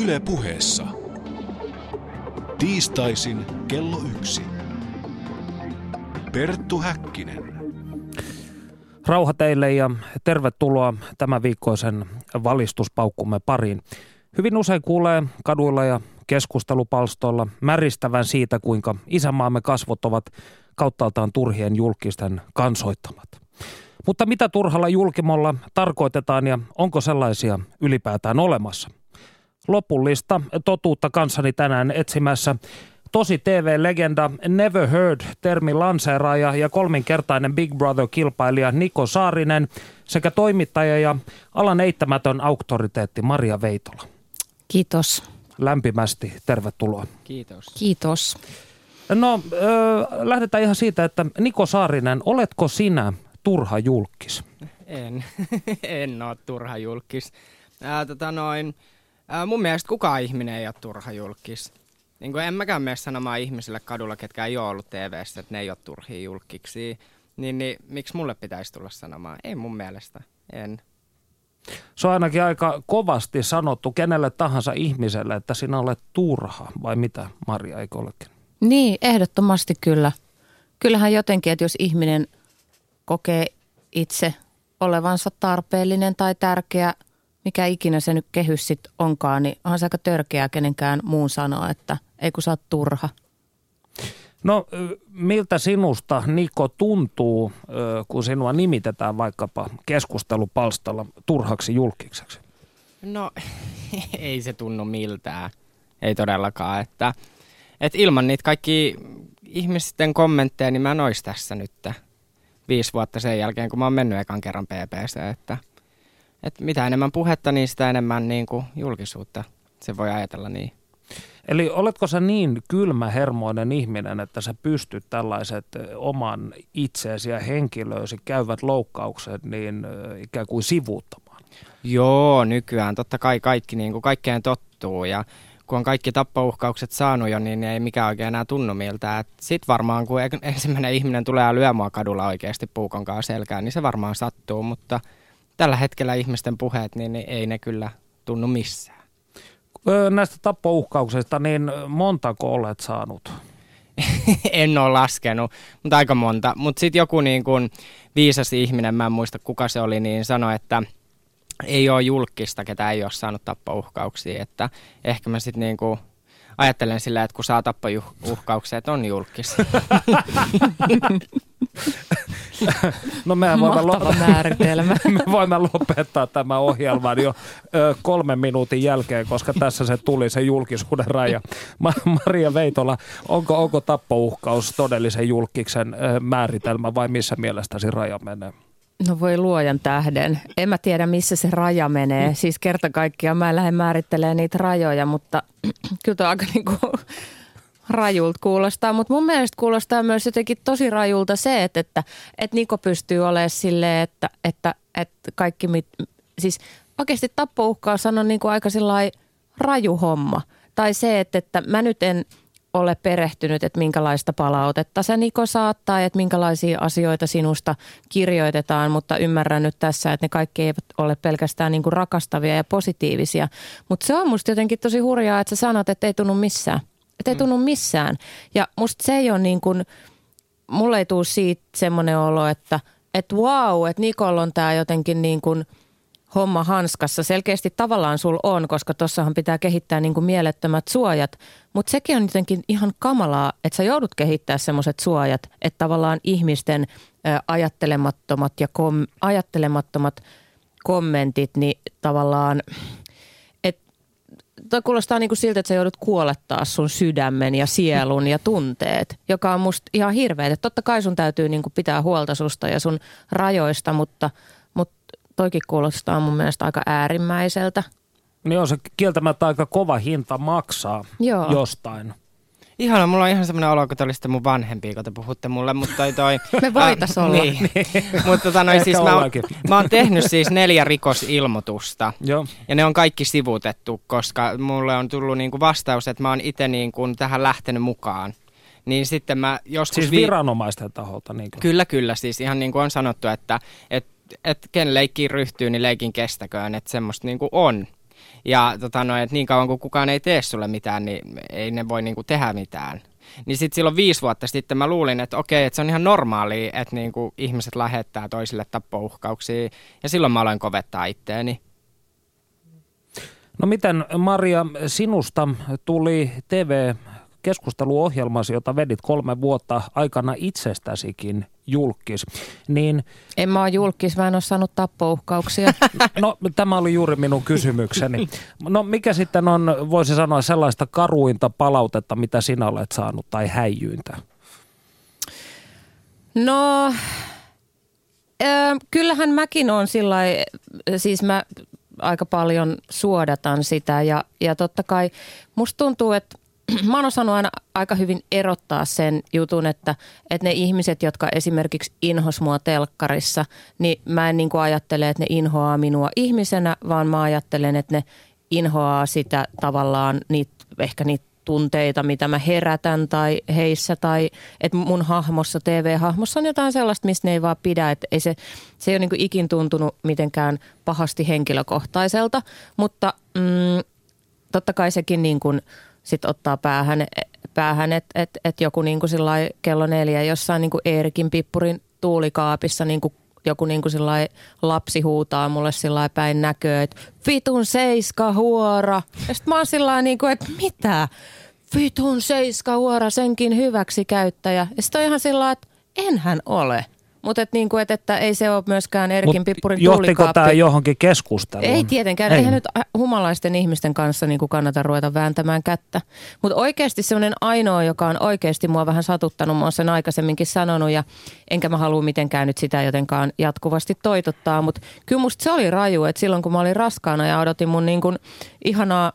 Yle puheessa. Tiistaisin kello yksi. Perttu Häkkinen. Rauha teille ja tervetuloa tämän viikkoisen valistuspaukkumme pariin. Hyvin usein kuulee kaduilla ja keskustelupalstoilla märistävän siitä, kuinka isänmaamme kasvot ovat kauttaaltaan turhien julkisten kansoittamat. Mutta mitä turhalla julkimolla tarkoitetaan ja onko sellaisia ylipäätään olemassa? Lopullista totuutta kanssani tänään etsimässä tosi TV-legenda Never Heard termi lanseeraaja ja kolminkertainen Big Brother-kilpailija Niko Saarinen sekä toimittaja ja alan eittämätön auktoriteetti Maria Veitola. Kiitos. Lämpimästi tervetuloa. Kiitos. Kiitos. No, äh, lähdetään ihan siitä, että Niko Saarinen, oletko sinä turha julkis? En. en ole turha julkis. Ää, tota noin, ää, mun mielestä kukaan ihminen ei ole turha julkis. Niin kuin en mäkään mene sanomaan ihmisille kadulla, ketkä ei ole ollut tv että ne ei ole turhia julkiksi. Niin, niin miksi mulle pitäisi tulla sanomaan? Ei mun mielestä. En. Se on ainakin aika kovasti sanottu kenelle tahansa ihmiselle, että sinä olet turha, vai mitä Maria, eikö olekin? Niin, ehdottomasti kyllä. Kyllähän jotenkin, että jos ihminen kokee itse olevansa tarpeellinen tai tärkeä, mikä ikinä se nyt kehys sitten onkaan, niin onhan se aika törkeää kenenkään muun sanoa, että ei kun sä oot turha. No miltä sinusta, Niko, tuntuu, kun sinua nimitetään vaikkapa keskustelupalstalla turhaksi julkikseksi? No ei se tunnu miltään, ei todellakaan, että, että ilman niitä kaikki ihmisten kommentteja, niin mä en ois tässä nyt viisi vuotta sen jälkeen, kun mä oon mennyt ekan kerran PPC, että, että mitä enemmän puhetta, niin sitä enemmän niin kuin julkisuutta. Se voi ajatella niin. Eli oletko sä niin kylmähermoinen ihminen, että sä pystyt tällaiset oman itseesi ja henkilöösi käyvät loukkaukset niin ikään kuin sivuuttamaan? Joo, nykyään totta kai kaikki niin kuin kaikkeen tottuu ja kun on kaikki tappouhkaukset saanut jo, niin ei mikään oikein enää tunnu miltä. Sitten varmaan kun ensimmäinen ihminen tulee ja lyö mua kadulla oikeasti puukon kanssa selkään, niin se varmaan sattuu, mutta tällä hetkellä ihmisten puheet, niin ei ne kyllä tunnu missään. Näistä tappouhkauksista, niin montako olet saanut? en ole laskenut, mutta aika monta. Mutta sitten joku niin kun viisas ihminen, mä en muista kuka se oli, niin sanoi, että ei ole julkista, ketä ei ole saanut tappouhkauksia. Että ehkä mä sitten niin kuin ajattelen silleen, että kun saa tappouhkauksia, että on julkis. No mehän voimme, lo- määritelmä. me voimme lopettaa tämän ohjelman jo ö, kolmen minuutin jälkeen, koska tässä se tuli se julkisuuden raja. Maria Veitola, onko, onko tappouhkaus todellisen julkiksen ö, määritelmä vai missä mielestäsi raja menee? No voi luojan tähden. En mä tiedä, missä se raja menee. Mm. Siis kerta kaikkiaan mä en lähde määrittelemään niitä rajoja, mutta kyllä tämä aika niin kuin rajulta kuulostaa. Mutta mun mielestä kuulostaa myös jotenkin tosi rajulta se, että, että, että Niko pystyy olemaan silleen, että, että, että kaikki, mit, siis oikeasti tappouhkaus on niin kuin aika raju homma. Tai se, että, että mä nyt en – ole perehtynyt, että minkälaista palautetta se Niko saattaa että minkälaisia asioita sinusta kirjoitetaan, mutta ymmärrän nyt tässä, että ne kaikki eivät ole pelkästään niin kuin rakastavia ja positiivisia. Mutta se on musta jotenkin tosi hurjaa, että sä sanot, että ei tunnu missään. Että ei mm. tunnu missään. Ja musta se ei ole niin kuin, mulle ei tule siitä semmoinen olo, että, että wow, että Nikol on tämä jotenkin niin kuin – homma hanskassa. Selkeästi tavallaan sul on, koska tuossahan pitää kehittää niin kuin mielettömät suojat. Mutta sekin on jotenkin ihan kamalaa, että sä joudut kehittää semmoiset suojat, että tavallaan ihmisten ajattelemattomat ja kom- ajattelemattomat kommentit, niin tavallaan, Toi kuulostaa niin kuin siltä, että sä joudut kuolettaa sun sydämen ja sielun ja tunteet, joka on musta ihan hirveä. Totta kai sun täytyy niin kuin pitää huolta susta ja sun rajoista, mutta – toikin kuulostaa mun mielestä aika äärimmäiseltä. Niin on se kieltämättä aika kova hinta maksaa Joo. jostain. Ihana, mulla on ihan semmoinen olo, kun te olisitte mun vanhempi, kun te puhutte mulle, mutta toi toi... Me voitais olla. Niin. mutta tota, noi, siis mä, oon, mä oon tehnyt siis neljä rikosilmoitusta. Joo. Ja ne on kaikki sivutettu, koska mulle on tullut niinku vastaus, että mä oon itse niinku tähän lähtenyt mukaan. Niin sitten mä joskus... Siis viranomaisten taholta? Niin Kyllä, kyllä. Siis ihan niin kuin on sanottu, että, että että ken leikkiin ryhtyy, niin leikin kestäköön, että semmoista niin kuin on. Ja tota, no, että niin kauan kuin kukaan ei tee sulle mitään, niin ei ne voi niinku tehdä mitään. Niin sitten silloin viisi vuotta sitten mä luulin, että okei, että se on ihan normaalia, että niinku ihmiset lähettää toisille tappouhkauksia. Ja silloin mä aloin kovettaa itteeni. No miten Maria, sinusta tuli TV keskusteluohjelmasi, jota vedit kolme vuotta aikana itsestäsikin julkis. Niin, en mä ole julkis, mä en ole saanut tappouhkauksia. No tämä oli juuri minun kysymykseni. No mikä sitten on, voisi sanoa, sellaista karuinta palautetta, mitä sinä olet saanut tai häijyintä? No, äh, kyllähän mäkin on sillä siis mä aika paljon suodatan sitä ja, ja totta kai musta tuntuu, että mä oon osannut aina aika hyvin erottaa sen jutun, että, että ne ihmiset, jotka esimerkiksi inhos mua telkkarissa, niin mä en niin kuin ajattele, että ne inhoaa minua ihmisenä, vaan mä ajattelen, että ne inhoaa sitä tavallaan niitä, ehkä niitä tunteita, mitä mä herätän tai heissä tai että mun hahmossa, TV-hahmossa on jotain sellaista, mistä ne ei vaan pidä. Että ei se, se ei ole niin ikin tuntunut mitenkään pahasti henkilökohtaiselta, mutta mm, totta kai sekin niin kuin – sit ottaa päähän, päähän että et, et joku niin kuin kello neljä jossain niin kuin Eerikin pippurin tuulikaapissa niin kuin joku niin kuin lapsi huutaa mulle päin näköä, että vitun seiska huora. Ja sitten mä oon sillä niin kuin, että mitä? Vitun seiska huora, senkin hyväksi käyttäjä. Ja sitten on ihan sillä että enhän ole. Mutta et niinku, et, että ei se ole myöskään Erkin Mut Pippurin Johtiko tämä johonkin keskusteluun? Ei tietenkään. Ei. Eihän nyt humalaisten ihmisten kanssa niinku kannata ruveta vääntämään kättä. Mutta oikeasti semmoinen ainoa, joka on oikeasti mua vähän satuttanut, mä oon sen aikaisemminkin sanonut ja enkä mä halua mitenkään nyt sitä jotenkaan jatkuvasti toitottaa. Mutta kyllä musta se oli raju, että silloin kun mä olin raskaana ja odotin mun niinku ihanaa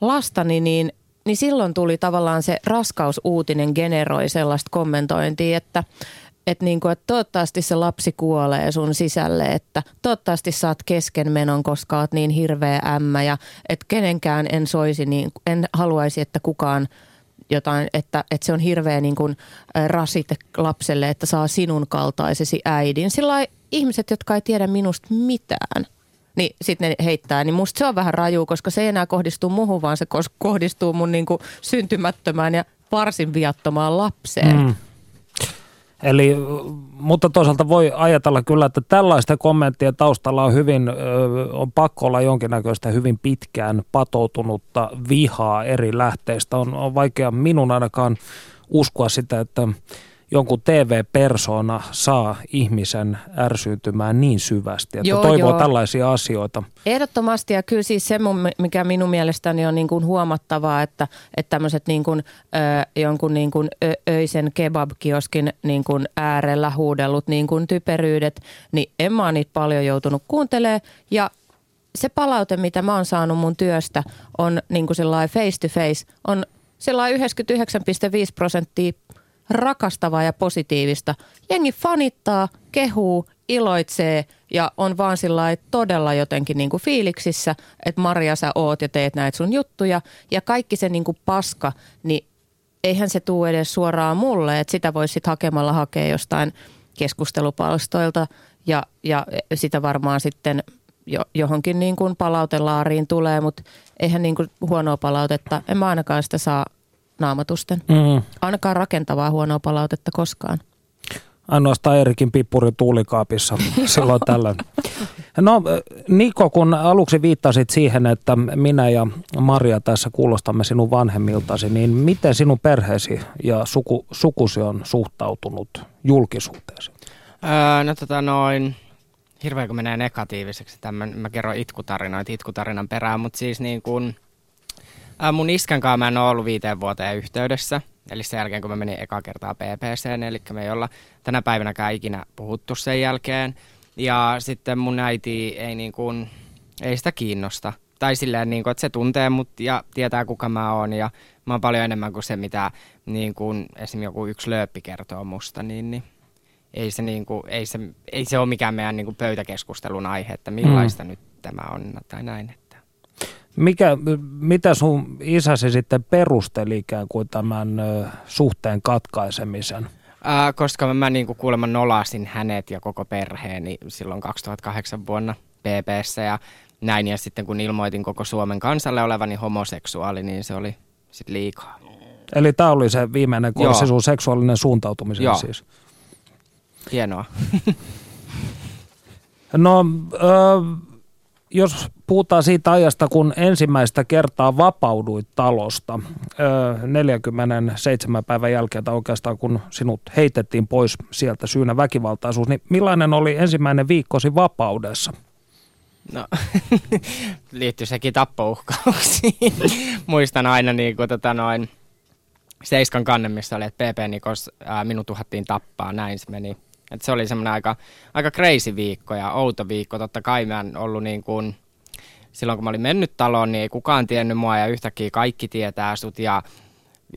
lastani, niin niin silloin tuli tavallaan se raskausuutinen generoi sellaista kommentointia, että että niinku, et toivottavasti se lapsi kuolee sun sisälle, että toivottavasti saat keskenmenon, koska oot niin hirveä ämmä ja että kenenkään en soisi, niin en haluaisi, että kukaan jotain, että, että se on hirveä niin kuin rasite lapselle, että saa sinun kaltaisesi äidin. Sillä ihmiset, jotka ei tiedä minusta mitään, niin sitten ne heittää. Niin musta se on vähän raju, koska se ei enää kohdistu muuhun, vaan se kohdistuu mun niin kuin syntymättömään ja varsin viattomaan lapseen. Mm. Eli, mutta toisaalta voi ajatella kyllä, että tällaisten kommenttien taustalla on hyvin, on pakko olla jonkinnäköistä hyvin pitkään patoutunutta vihaa eri lähteistä. On, on vaikea minun ainakaan uskoa sitä, että jonkun TV-persona saa ihmisen ärsyytymään niin syvästi, että joo, toivoo joo. tällaisia asioita. Ehdottomasti ja kyllä siis se, mikä minun mielestäni on niin kuin huomattavaa, että, että tämmöiset niin kuin, ö, jonkun niin kuin ö, öisen kebabkioskin niin kuin äärellä huudellut niin kuin typeryydet, niin en mä niitä paljon joutunut kuuntelemaan ja se palaute, mitä mä oon saanut mun työstä, on niin kuin face to face, on 99,5 prosenttia rakastavaa ja positiivista. Jengi fanittaa, kehuu, iloitsee ja on vaan sillä todella jotenkin niin kuin fiiliksissä, että Maria sä oot ja teet näitä sun juttuja. Ja kaikki se niin kuin paska, niin eihän se tule edes suoraan mulle, että sitä voisi sitten hakemalla hakea jostain keskustelupalstoilta ja, ja sitä varmaan sitten jo, johonkin niin kuin palautelaariin tulee, mutta eihän niin kuin huonoa palautetta, en mä ainakaan sitä saa naamatusten. Mm. Ainakaan rakentavaa huonoa palautetta koskaan. Ainoastaan Erikin pippuri tuulikaapissa silloin tällöin. No Niko, kun aluksi viittasit siihen, että minä ja Maria tässä kuulostamme sinun vanhemmiltasi, niin miten sinun perheesi ja suku, sukusi on suhtautunut julkisuuteesi? Öö, no tota noin, hirveä kun menee negatiiviseksi, tämän, mä kerron itkutarinoita itkutarinan perään, mutta siis niin kuin – Ää, mun iskän kanssa mä en ole ollut viiteen vuoteen yhteydessä. Eli sen jälkeen, kun mä menin eka kertaa PPC, eli me ei olla tänä päivänäkään ikinä puhuttu sen jälkeen. Ja sitten mun äiti ei, niin kuin, ei sitä kiinnosta. Tai silleen, niin kuin, että se tuntee mut ja tietää kuka mä oon. Ja mä oon paljon enemmän kuin se, mitä niin kuin, esimerkiksi joku yksi lööppi kertoo musta. Niin, niin ei, se, niin kuin, ei, se, ei se ole mikään meidän niin kuin pöytäkeskustelun aihe, että millaista mm. nyt tämä on tai näin. Mikä, mitä sun isäsi sitten perusteli ikään kuin tämän suhteen katkaisemisen? Ää, koska mä niin kuin kuulemma nolasin hänet ja koko perheeni silloin 2008 vuonna PPssä ja näin. Ja sitten kun ilmoitin koko Suomen kansalle olevani homoseksuaali, niin se oli sitten liikaa. Eli tämä oli se viimeinen kurssi sun seksuaalinen suuntautumisen Joo. siis. Hienoa. No, ö, jos puhutaan siitä ajasta, kun ensimmäistä kertaa vapauduit talosta ö, 47 päivän jälkeen, tai oikeastaan kun sinut heitettiin pois sieltä syynä väkivaltaisuus, niin millainen oli ensimmäinen viikkosi vapaudessa? No, liittyy sekin tappouhkauksiin. Muistan aina niin kuin, tota noin, Seiskan kanne, missä oli, että PP Nikos ää, minut uhattiin tappaa, näin se meni. Et se oli semmoinen aika, aika crazy viikko ja outo viikko. Totta kai mä en ollut niin kuin, silloin kun mä olin mennyt taloon, niin ei kukaan tiennyt mua ja yhtäkkiä kaikki tietää sut ja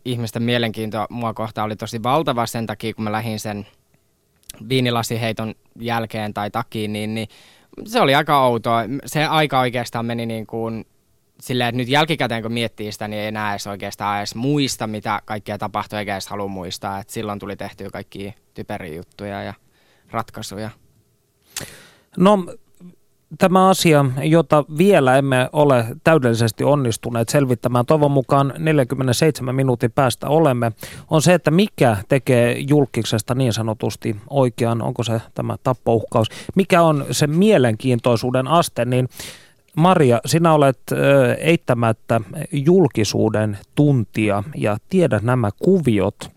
ihmisten mielenkiinto mua kohtaan oli tosi valtava sen takia, kun mä lähdin sen viinilasiheiton jälkeen tai takiin, niin, niin se oli aika outoa. Se aika oikeastaan meni niin kuin silleen, että nyt jälkikäteen kun miettii sitä, niin ei enää edes oikeastaan edes muista, mitä kaikkea tapahtui, eikä edes halua muistaa. Et silloin tuli tehtyä kaikki typeriä juttuja ja ratkaisuja. No, tämä asia, jota vielä emme ole täydellisesti onnistuneet selvittämään, toivon mukaan 47 minuutin päästä olemme, on se, että mikä tekee julkiksesta niin sanotusti oikean, onko se tämä tappouhkaus, mikä on se mielenkiintoisuuden aste, niin Maria, sinä olet eittämättä julkisuuden tuntija ja tiedät nämä kuviot.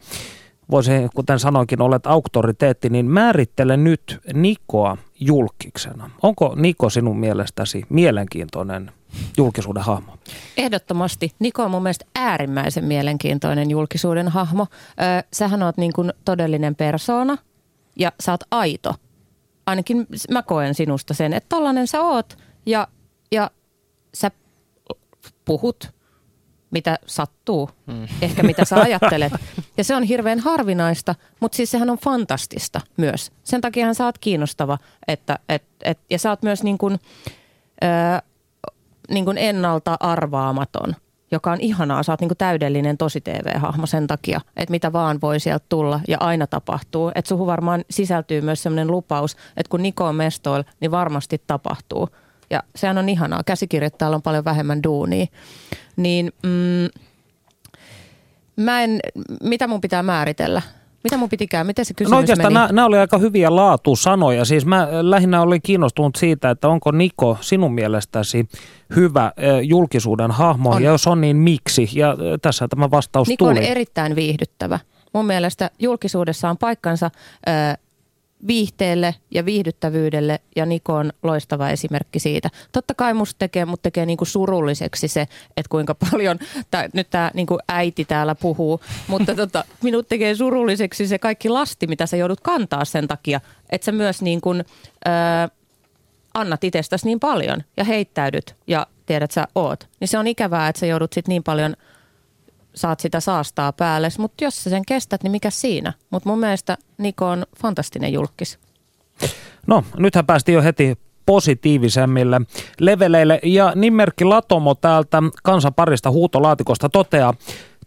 Voisin, kuten sanoinkin, olet auktoriteetti, niin määrittele nyt Nikoa julkiksena. Onko Niko sinun mielestäsi mielenkiintoinen julkisuuden hahmo? Ehdottomasti. Niko on mun mielestä äärimmäisen mielenkiintoinen julkisuuden hahmo. Ö, sähän oot niin kuin todellinen persoona ja sä oot aito. Ainakin mä koen sinusta sen, että tollanen sä oot ja, ja sä puhut mitä sattuu, mm. ehkä mitä sä ajattelet. Ja se on hirveän harvinaista, mutta siis sehän on fantastista myös. Sen takiahan sä oot kiinnostava, että, et, et, ja sä oot myös niin kuin, ö, niin kuin ennalta arvaamaton, joka on ihanaa. Sä oot niin kuin täydellinen tosi TV-hahmo sen takia, että mitä vaan voi sieltä tulla ja aina tapahtuu. Että suhun varmaan sisältyy myös sellainen lupaus, että kun Niko on mestoilla, niin varmasti tapahtuu. Ja sehän on ihanaa. Käsikirjoittajalla on paljon vähemmän duunia. Niin mm, mä en, mitä mun pitää määritellä? Mitä mun pitikään? Miten se kysymys No oikeastaan meni? nämä, oli aika hyviä laatusanoja. Siis mä lähinnä olin kiinnostunut siitä, että onko Niko sinun mielestäsi hyvä eh, julkisuuden hahmo, On. ja jos on, niin miksi? Ja eh, tässä tämä vastaus Niko tuli. on erittäin viihdyttävä. Mun mielestä julkisuudessa on paikkansa ö, viihteelle ja viihdyttävyydelle ja Niko on loistava esimerkki siitä. Totta kai musta tekee, mut tekee niinku surulliseksi se, että kuinka paljon, tää, nyt tämä niinku äiti täällä puhuu, mutta tota, minut tekee surulliseksi se kaikki lasti, mitä sä joudut kantaa sen takia, että sä myös niin kuin, ö, annat itsestäsi niin paljon ja heittäydyt ja tiedät sä oot. Niin se on ikävää, että sä joudut sit niin paljon saat sitä saastaa päälle, mutta jos sä sen kestät, niin mikä siinä? Mutta mun mielestä Niko on fantastinen julkis. No, nythän päästiin jo heti positiivisemmille leveleille. Ja nimimerkki Latomo täältä kansanparista huutolaatikosta toteaa,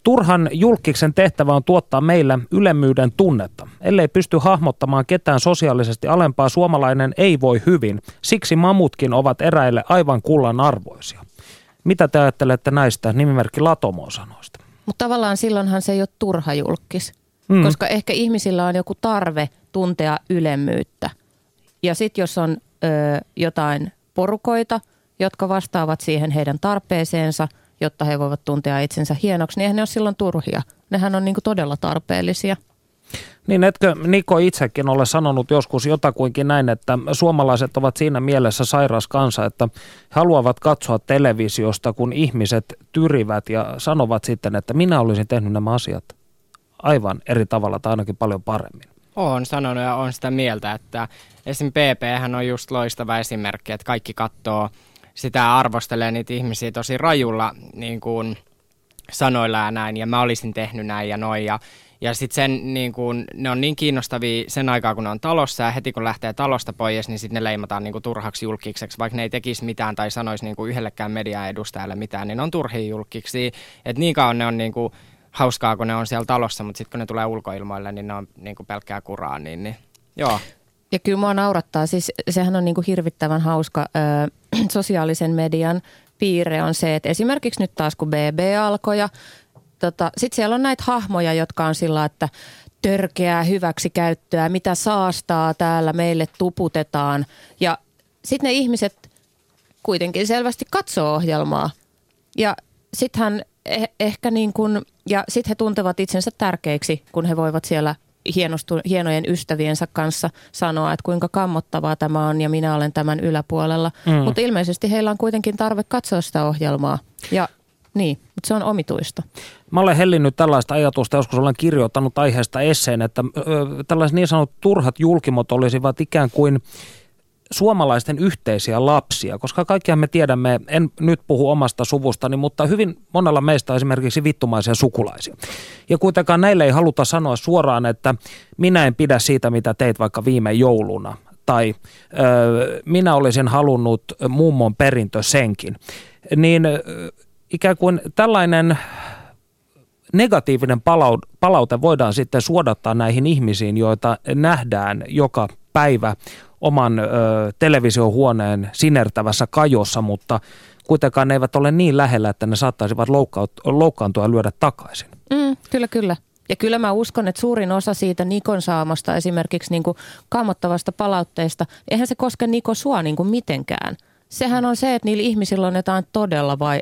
Turhan julkiksen tehtävä on tuottaa meille ylemmyyden tunnetta. Ellei pysty hahmottamaan ketään sosiaalisesti alempaa, suomalainen ei voi hyvin. Siksi mamutkin ovat eräille aivan kullan arvoisia. Mitä te ajattelette näistä nimimerkki Latomo sanoista? Mutta tavallaan silloinhan se ei ole turha julkis, Mm. koska ehkä ihmisillä on joku tarve tuntea ylemmyyttä. Ja sitten jos on ö, jotain porukoita, jotka vastaavat siihen heidän tarpeeseensa, jotta he voivat tuntea itsensä hienoksi, niin eihän ne ole silloin turhia. Nehän on niinku todella tarpeellisia. Niin etkö Niko itsekin ole sanonut joskus jotakuinkin näin, että suomalaiset ovat siinä mielessä sairas kansa, että haluavat katsoa televisiosta, kun ihmiset tyrivät ja sanovat sitten, että minä olisin tehnyt nämä asiat aivan eri tavalla tai ainakin paljon paremmin. Olen sanonut ja on sitä mieltä, että esim. PP on just loistava esimerkki, että kaikki katsoo sitä arvostelee niitä ihmisiä tosi rajulla niin kuin sanoilla ja näin, ja mä olisin tehnyt näin ja noin, ja, ja sitten sen niin kuin, ne on niin kiinnostavia sen aikaa, kun ne on talossa, ja heti kun lähtee talosta pois, niin sitten ne leimataan niin kuin turhaksi julkikseksi, vaikka ne ei tekisi mitään tai sanoisi niin kuin yhdellekään mediaedustajalle mitään, niin ne on turhia julkiksi, että niin kauan ne on niin kuin, hauskaa, kun ne on siellä talossa, mutta sitten kun ne tulee ulkoilmoille, niin ne on niin kuin pelkkää kuraa, niin, niin joo. Ja kyllä mua naurattaa, siis sehän on niinku hirvittävän hauska. Öö, sosiaalisen median piirre on se, että esimerkiksi nyt taas kun BB alkoi ja tota, sitten siellä on näitä hahmoja, jotka on sillä, että törkeää hyväksikäyttöä, mitä saastaa täällä meille tuputetaan. Ja sitten ne ihmiset kuitenkin selvästi katsoo ohjelmaa. Ja sittenhän eh- ehkä niin kuin, ja sitten he tuntevat itsensä tärkeiksi, kun he voivat siellä hienostu, hienojen ystäviensä kanssa sanoa, että kuinka kammottavaa tämä on ja minä olen tämän yläpuolella. Mm. Mutta ilmeisesti heillä on kuitenkin tarve katsoa sitä ohjelmaa. Ja niin, mutta se on omituista. Mä olen hellinnyt tällaista ajatusta, joskus olen kirjoittanut aiheesta esseen, että ö, tällaiset niin sanotut turhat julkimot olisivat ikään kuin suomalaisten yhteisiä lapsia, koska kaikkihan me tiedämme, en nyt puhu omasta suvustani, mutta hyvin monella meistä esimerkiksi vittumaisia sukulaisia. Ja kuitenkaan näille ei haluta sanoa suoraan, että minä en pidä siitä, mitä teit vaikka viime jouluna, tai ö, minä olisin halunnut mummon perintö senkin. Niin ikään kuin tällainen negatiivinen palaute voidaan sitten suodattaa näihin ihmisiin, joita nähdään joka päivä oman ö, televisiohuoneen sinertävässä kajossa, mutta kuitenkaan ne eivät ole niin lähellä, että ne saattaisivat loukkaantua ja lyödä takaisin. Mm, kyllä, kyllä. Ja kyllä mä uskon, että suurin osa siitä Nikon saamasta esimerkiksi niin kuin kammottavasta palautteesta, eihän se koske Niko sua niin kuin mitenkään – sehän on se, että niillä ihmisillä on jotain todella vai,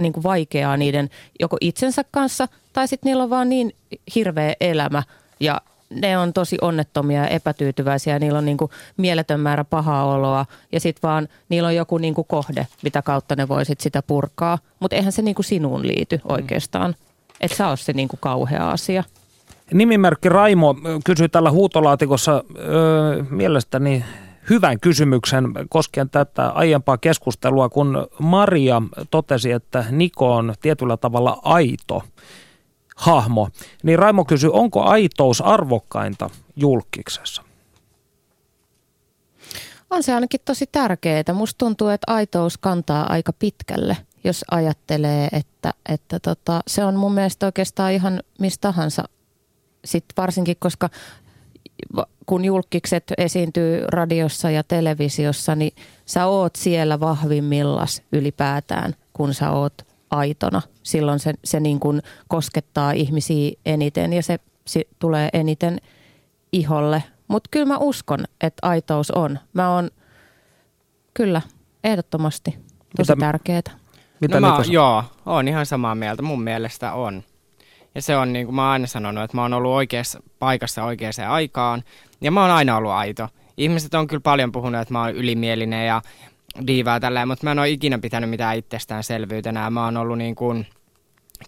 niin kuin vaikeaa niiden joko itsensä kanssa tai sitten niillä on vaan niin hirveä elämä ja ne on tosi onnettomia ja epätyytyväisiä. Niillä on niin kuin mieletön määrä pahaa oloa ja sitten vaan niillä on joku niin kuin kohde, mitä kautta ne voisit sitä purkaa. Mutta eihän se niin kuin sinuun liity oikeastaan. Että sä se niin kuin kauhea asia. Nimimerkki Raimo kysyi tällä huutolaatikossa öö, mielestäni hyvän kysymyksen koskien tätä aiempaa keskustelua, kun Maria totesi, että Niko on tietyllä tavalla aito hahmo. Niin Raimo kysyi, onko aitous arvokkainta julkiksessa? On se ainakin tosi tärkeää. Musta tuntuu, että aitous kantaa aika pitkälle, jos ajattelee, että, että tota, se on mun mielestä oikeastaan ihan mistä tahansa. Sitten varsinkin, koska kun julkikset esiintyy radiossa ja televisiossa, niin sä oot siellä vahvimmillas ylipäätään, kun sä oot aitona. Silloin se, se niin kuin koskettaa ihmisiä eniten ja se, se tulee eniten iholle. Mutta kyllä mä uskon, että aitous on. Mä oon kyllä ehdottomasti tosi mitä, tärkeää. Mitä no mä, joo, on ihan samaa mieltä. Mun mielestä on. Ja se on niin kuin mä oon aina sanonut, että mä oon ollut oikeassa paikassa oikeaan aikaan. Ja mä oon aina ollut aito. Ihmiset on kyllä paljon puhunut, että mä oon ylimielinen ja diivaa tälleen, mutta mä en ole ikinä pitänyt mitään itsestäänselvyytenä. Mä oon ollut niin kuin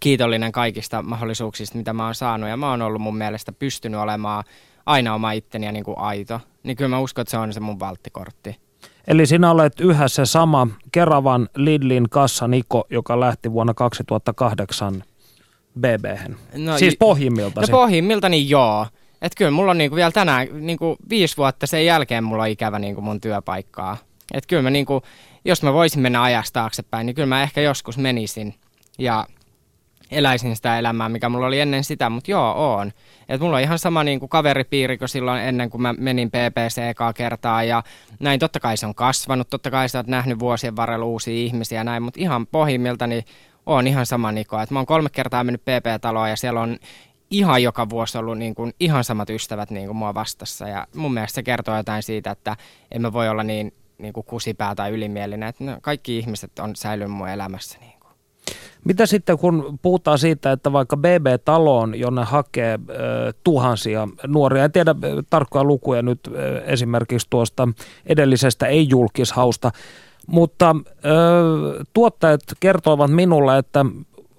kiitollinen kaikista mahdollisuuksista, mitä mä oon saanut. Ja mä oon ollut mun mielestä pystynyt olemaan aina oma itteni ja niin kuin aito. Niin kyllä mä uskon, että se on se mun valttikortti. Eli sinä olet yhä se sama Keravan Lidlin kassa Niko, joka lähti vuonna 2008 bb No, siis pohjimmilta. No pohjimmilta niin joo. Että kyllä mulla on niinku vielä tänään niinku viisi vuotta sen jälkeen mulla on ikävä niinku mun työpaikkaa. Että kyllä mä niinku, jos mä voisin mennä ajasta taaksepäin, niin kyllä mä ehkä joskus menisin ja eläisin sitä elämää, mikä mulla oli ennen sitä, mutta joo, on. Et mulla on ihan sama niin kuin kaveripiiri kuin silloin ennen kuin mä menin PPC ekaa kertaa ja näin totta kai se on kasvanut, totta kai sä oot nähnyt vuosien varrella uusia ihmisiä ja näin, mutta ihan pohjimmilta niin on ihan sama Niko. Et mä oon kolme kertaa mennyt PP-taloon ja siellä on ihan joka vuosi ollut niin kuin ihan samat ystävät niin kuin mua vastassa. Ja mun mielestä se kertoo jotain siitä, että emme voi olla niin, niin kuin kusipää tai ylimielinen. Että no, kaikki ihmiset on säilynyt mun elämässä. Niin kuin. Mitä sitten, kun puhutaan siitä, että vaikka BB-taloon, jonne hakee äh, tuhansia nuoria, en tiedä tarkkoja lukuja nyt äh, esimerkiksi tuosta edellisestä ei-julkishausta, mutta ö, tuottajat kertovat minulle, että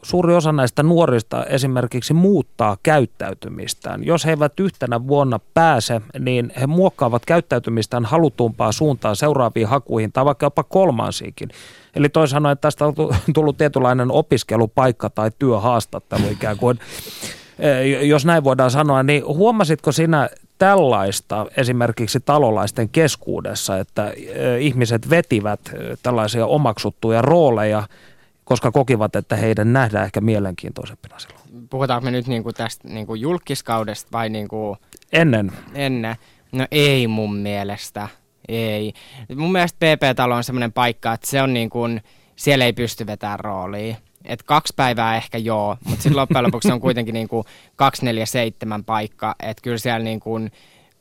suuri osa näistä nuorista esimerkiksi muuttaa käyttäytymistään. Jos he eivät yhtenä vuonna pääse, niin he muokkaavat käyttäytymistään halutumpaa suuntaan seuraaviin hakuihin tai vaikka jopa kolmansiinkin. Eli toisin sanoen, että tästä on tullut tietynlainen opiskelupaikka tai työhaastattelu ikään kuin jos näin voidaan sanoa, niin huomasitko sinä tällaista esimerkiksi talolaisten keskuudessa, että ihmiset vetivät tällaisia omaksuttuja rooleja, koska kokivat, että heidän nähdään ehkä mielenkiintoisempina silloin. Puhutaanko me nyt niinku tästä niinku julkiskaudesta vai niinku... Ennen. Ennen. No ei mun mielestä. Ei. Mun mielestä PP-talo on semmoinen paikka, että se on niin kuin, siellä ei pysty vetämään roolia. Et kaksi päivää ehkä joo, mutta sitten loppujen lopuksi on kuitenkin niin kuin 247 paikka. Että kyllä siellä niin kuin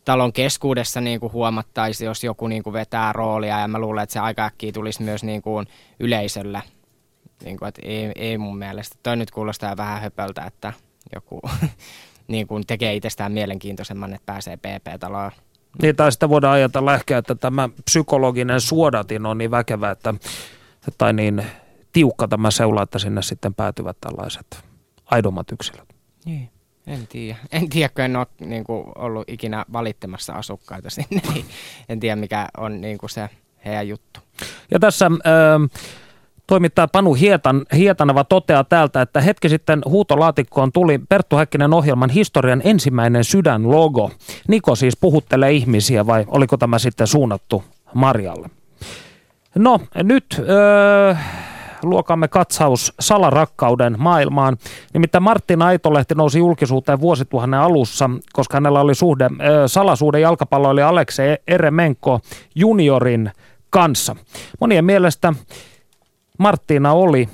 talon keskuudessa niin kuin huomattaisi, jos joku niin kuin vetää roolia. Ja mä luulen, että se aika äkkiä tulisi myös niin kuin yleisölle. Niin kuin, että ei, ei mun mielestä. Toi nyt kuulostaa vähän höpöltä, että joku niin kuin tekee itsestään mielenkiintoisemman, että pääsee PP-taloon. Niin, tai sitten voidaan ajatella ehkä, että tämä psykologinen suodatin on niin väkevä, että, tai niin tiukka tämä seula, että sinne sitten päätyvät tällaiset aidommat yksilöt. Niin. En tiedä. En tiedä, kun en ole niin kuin, ollut ikinä valittamassa asukkaita sinne, niin en tiedä mikä on niin kuin se heidän juttu. Ja tässä... Äh, Toimittaja Panu Hietan, Hietaneva toteaa täältä, että hetki sitten huutolaatikkoon tuli Perttu Häkkinen ohjelman historian ensimmäinen sydänlogo. Niko siis puhuttelee ihmisiä vai oliko tämä sitten suunnattu Marjalle? No nyt öö, luokamme katsaus salarakkauden maailmaan. Nimittäin Martin Aitolehti nousi julkisuuteen vuosituhannen alussa, koska hänellä oli suhde, salasuhde jalkapalloilija Aleksei Eremenko juniorin kanssa. Monien mielestä Marttiina oli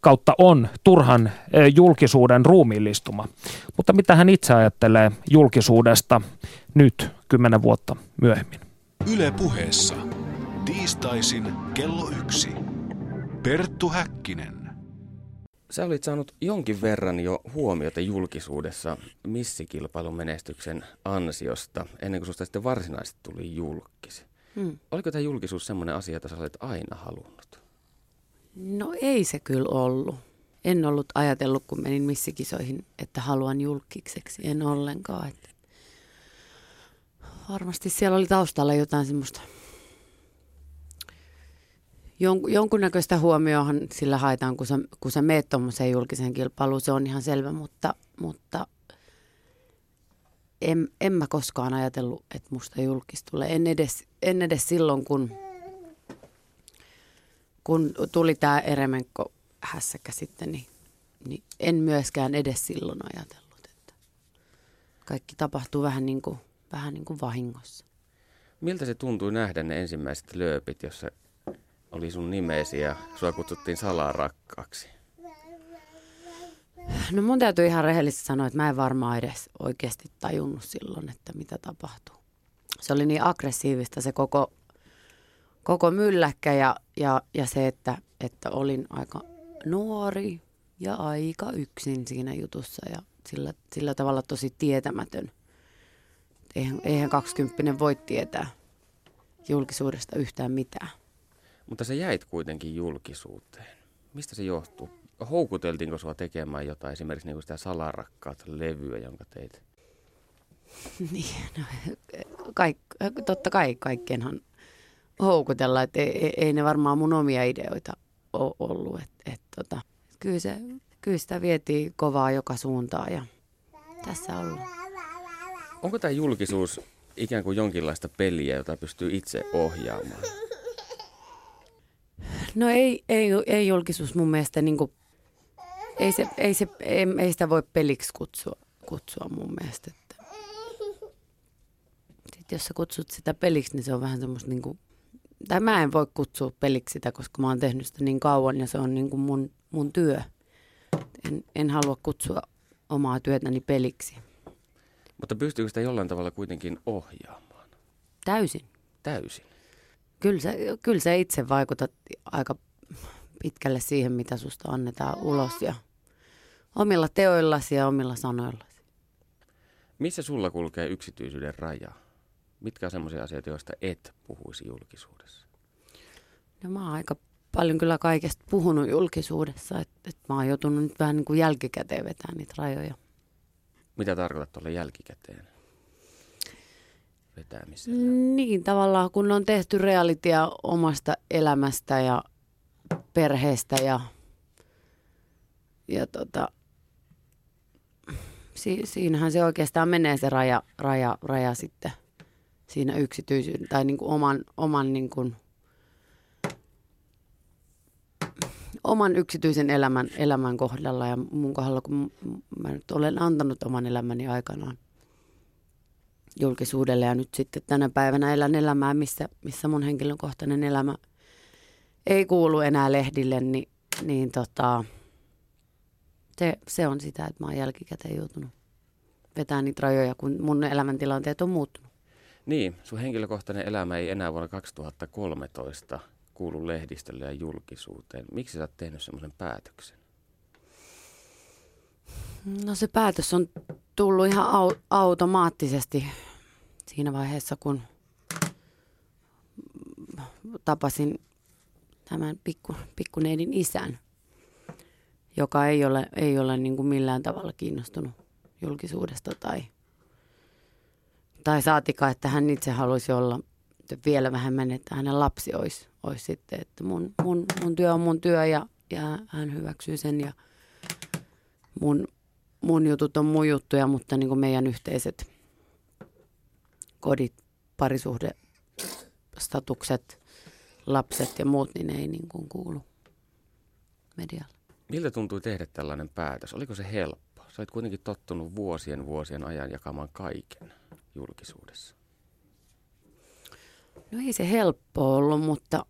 kautta on turhan julkisuuden ruumiillistuma. Mutta mitä hän itse ajattelee julkisuudesta nyt kymmenen vuotta myöhemmin? Yle puheessa. Tiistaisin kello yksi. Perttu Häkkinen. Sä olit saanut jonkin verran jo huomiota julkisuudessa missikilpailun menestyksen ansiosta, ennen kuin susta sitten varsinaisesti tuli julkisi. Hmm. Oliko tämä julkisuus semmoinen asia, jota sä olet aina halunnut? No ei se kyllä ollut. En ollut ajatellut, kun menin missikisoihin, että haluan julkikseksi. En ollenkaan. Että varmasti siellä oli taustalla jotain semmoista jon, jonkunnäköistä huomioon sillä haetaan, kun sä, kun sä meet tuommoiseen julkiseen kilpailuun, se on ihan selvä, mutta, mutta en, en mä koskaan ajatellut, että musta julkis tulee. En edes, en edes silloin, kun kun tuli tämä Eremenko hässäkkä sitten, niin, niin en myöskään edes silloin ajatellut, että kaikki tapahtuu vähän niin kuin, vähän niin kuin vahingossa. Miltä se tuntui nähdä ne ensimmäiset lööpit, jossa oli sun nimesi ja sua kutsuttiin salarakkaaksi? No mun täytyy ihan rehellisesti sanoa, että mä en varmaan edes oikeasti tajunnut silloin, että mitä tapahtuu. Se oli niin aggressiivista se koko koko mylläkkä ja, ja, ja se, että, että olin aika nuori ja aika yksin siinä jutussa ja sillä, sillä tavalla tosi tietämätön. Eihän, eihän 20 voi tietää julkisuudesta yhtään mitään. Mutta sä jäit kuitenkin julkisuuteen. Mistä se johtuu? Houkuteltiinko sua tekemään jotain, esimerkiksi niin kuin sitä salarakkaat levyä, jonka teit? niin, no, kaik, totta kai kaikkienhan houkutella, että ei, ei ne varmaan mun omia ideoita ole ollut. Et, et, tota, kyllä, se, kyllä sitä vietiin kovaa joka suuntaan ja tässä ollaan. Onko tämä julkisuus ikään kuin jonkinlaista peliä, jota pystyy itse ohjaamaan? No ei, ei, ei julkisuus mun mielestä, niin kuin, ei, se, ei, se, ei, ei sitä voi peliksi kutsua, kutsua mun mielestä. Että. Sitten jos sä kutsut sitä peliksi, niin se on vähän semmoista niin kuin tai mä en voi kutsua peliksi sitä, koska mä oon tehnyt sitä niin kauan ja se on niin kuin mun, mun työ. En, en halua kutsua omaa työtäni peliksi. Mutta pystyykö sitä jollain tavalla kuitenkin ohjaamaan? Täysin. Täysin? Kyllä sä, kyllä sä itse vaikutat aika pitkälle siihen, mitä susta annetaan ulos ja omilla teoillasi ja omilla sanoillasi. Missä sulla kulkee yksityisyyden raja? Mitkä on sellaisia asioita, joista et puhuisi julkisuudessa? No mä oon aika paljon kyllä kaikesta puhunut julkisuudessa, että, että mä oon joutunut nyt vähän niin kuin jälkikäteen vetämään niitä rajoja. Mitä tarkoitat tuolla jälkikäteen vetämisellä? Niin, tavallaan kun on tehty realitia omasta elämästä ja perheestä ja, ja tota, si, siinähän se oikeastaan menee se raja, raja, raja sitten – siinä yksityisyyden tai niin kuin oman, oman niin kuin, oman yksityisen elämän, elämän kohdalla ja mun kohdalla, kun mä nyt olen antanut oman elämäni aikanaan julkisuudelle ja nyt sitten tänä päivänä elän elämää, missä, missä mun henkilökohtainen elämä ei kuulu enää lehdille, niin, niin tota, se, se on sitä, että mä oon jälkikäteen joutunut vetämään niitä rajoja, kun mun elämäntilanteet on muuttunut. Niin, sun henkilökohtainen elämä ei enää vuonna 2013 kuulu lehdistölle ja julkisuuteen. Miksi sä oot tehnyt semmoisen päätöksen? No se päätös on tullut ihan au- automaattisesti siinä vaiheessa, kun tapasin tämän pikku, pikkuneidin isän, joka ei ole, ei ole niin kuin millään tavalla kiinnostunut julkisuudesta tai, tai saatika, että hän itse haluaisi olla vielä vähemmän, että hänen lapsi olisi, olisi sitten, että mun, mun, mun työ on mun työ ja, ja hän hyväksyy sen ja mun, mun jutut on mun juttuja, mutta niin kuin meidän yhteiset kodit, parisuhde, statukset, lapset ja muut, niin ne ei niin kuin kuulu medialle. Miltä tuntui tehdä tällainen päätös? Oliko se helppo? Sä olet kuitenkin tottunut vuosien vuosien ajan jakamaan kaiken julkisuudessa. No ei se helppo ollut, mutta,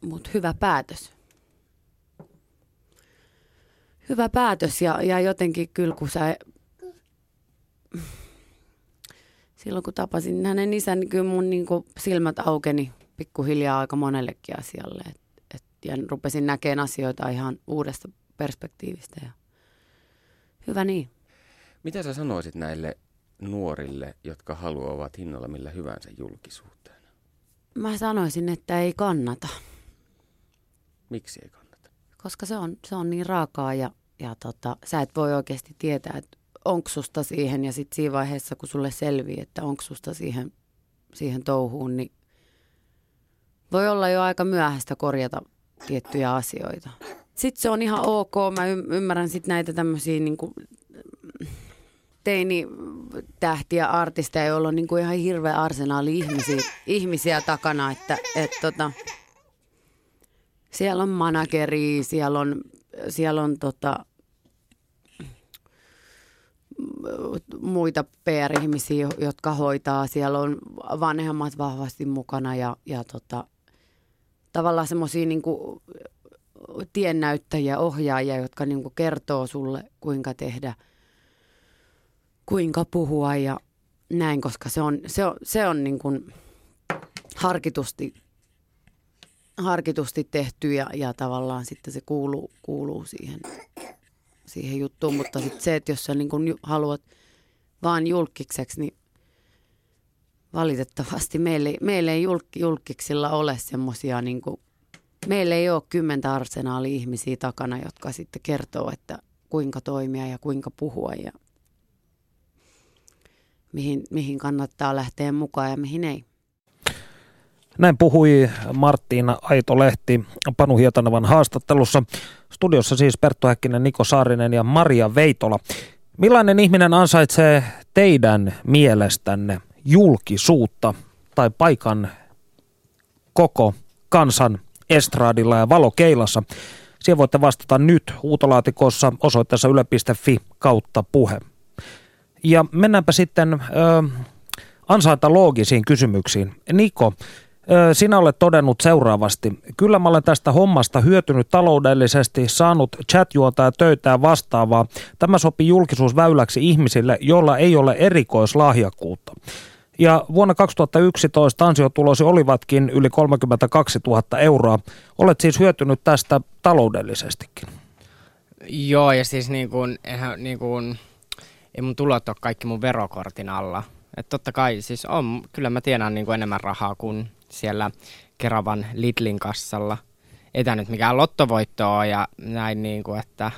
mutta hyvä päätös. Hyvä päätös ja, ja jotenkin kyllä kun sä... Silloin kun tapasin hänen isän, niin kyllä mun niin kuin silmät aukeni pikkuhiljaa aika monellekin asialle. Et, et, ja rupesin näkemään asioita ihan uudesta perspektiivistä. Ja hyvä niin. Mitä sä sanoisit näille nuorille, jotka haluavat hinnalla millä hyvänsä julkisuuteen? Mä sanoisin, että ei kannata, Miksi ei kannata? Koska se on, se on niin raakaa ja, ja tota, sä et voi oikeasti tietää, että onko susta siihen ja sitten siinä vaiheessa, kun sulle selvii, että onko susta siihen, siihen touhuun, niin voi olla jo aika myöhäistä korjata tiettyjä asioita. Sitten se on ihan ok, mä ymmärrän sitten näitä tämmöisiä niin teini-tähtiä, artisteja, joilla on niin kuin ihan hirveä arsenaali ihmisiä, ihmisiä takana, että et tota, siellä on manageri, siellä on, siellä on tota, muita PR-ihmisiä, jotka hoitaa. Siellä on vanhemmat vahvasti mukana ja, ja tota, tavallaan semmoisia niin tiennäyttäjiä, ohjaajia, jotka niin kuin kertoo sulle, kuinka tehdä, kuinka puhua ja näin, koska se on, se on, se on niin kuin harkitusti, harkitusti tehty ja, ja tavallaan sitten se kuuluu, kuuluu siihen, siihen juttuun. Mutta sitten se, että jos sä niin kuin ju- haluat vaan julkikseksi, niin valitettavasti meillä ei, meillä ei julk, julkiksilla ole semmoisia, niin meillä ei ole kymmentä arsenaalia ihmisiä takana, jotka sitten kertoo, että kuinka toimia ja kuinka puhua ja mihin, mihin kannattaa lähteä mukaan ja mihin ei. Näin puhui Marttiina Aito-Lehti Panu Hietanavan haastattelussa. Studiossa siis Perttu Häkkinen, Niko Saarinen ja Maria Veitola. Millainen ihminen ansaitsee teidän mielestänne julkisuutta tai paikan koko kansan estraadilla ja valokeilassa? Siihen voitte vastata nyt huutolaatikossa osoitteessa yle.fi kautta puhe. Ja mennäänpä sitten ö, ansaita loogisiin kysymyksiin. Niko, sinä olet todennut seuraavasti. Kyllä mä olen tästä hommasta hyötynyt taloudellisesti, saanut chatjuontaa töitä vastaavaa. Tämä sopii julkisuusväyläksi ihmisille, joilla ei ole erikoislahjakkuutta. Ja vuonna 2011 ansiotulosi olivatkin yli 32 000 euroa. Olet siis hyötynyt tästä taloudellisestikin. Joo, ja siis niin kuin, eihän, niin kuin, ei mun tulot ole kaikki mun verokortin alla. Et totta kai siis on, kyllä mä tienaan niin kuin enemmän rahaa kuin siellä Keravan Lidlin kassalla. Ei tää nyt mikään lottovoitto ole ja näin niin kuin, että...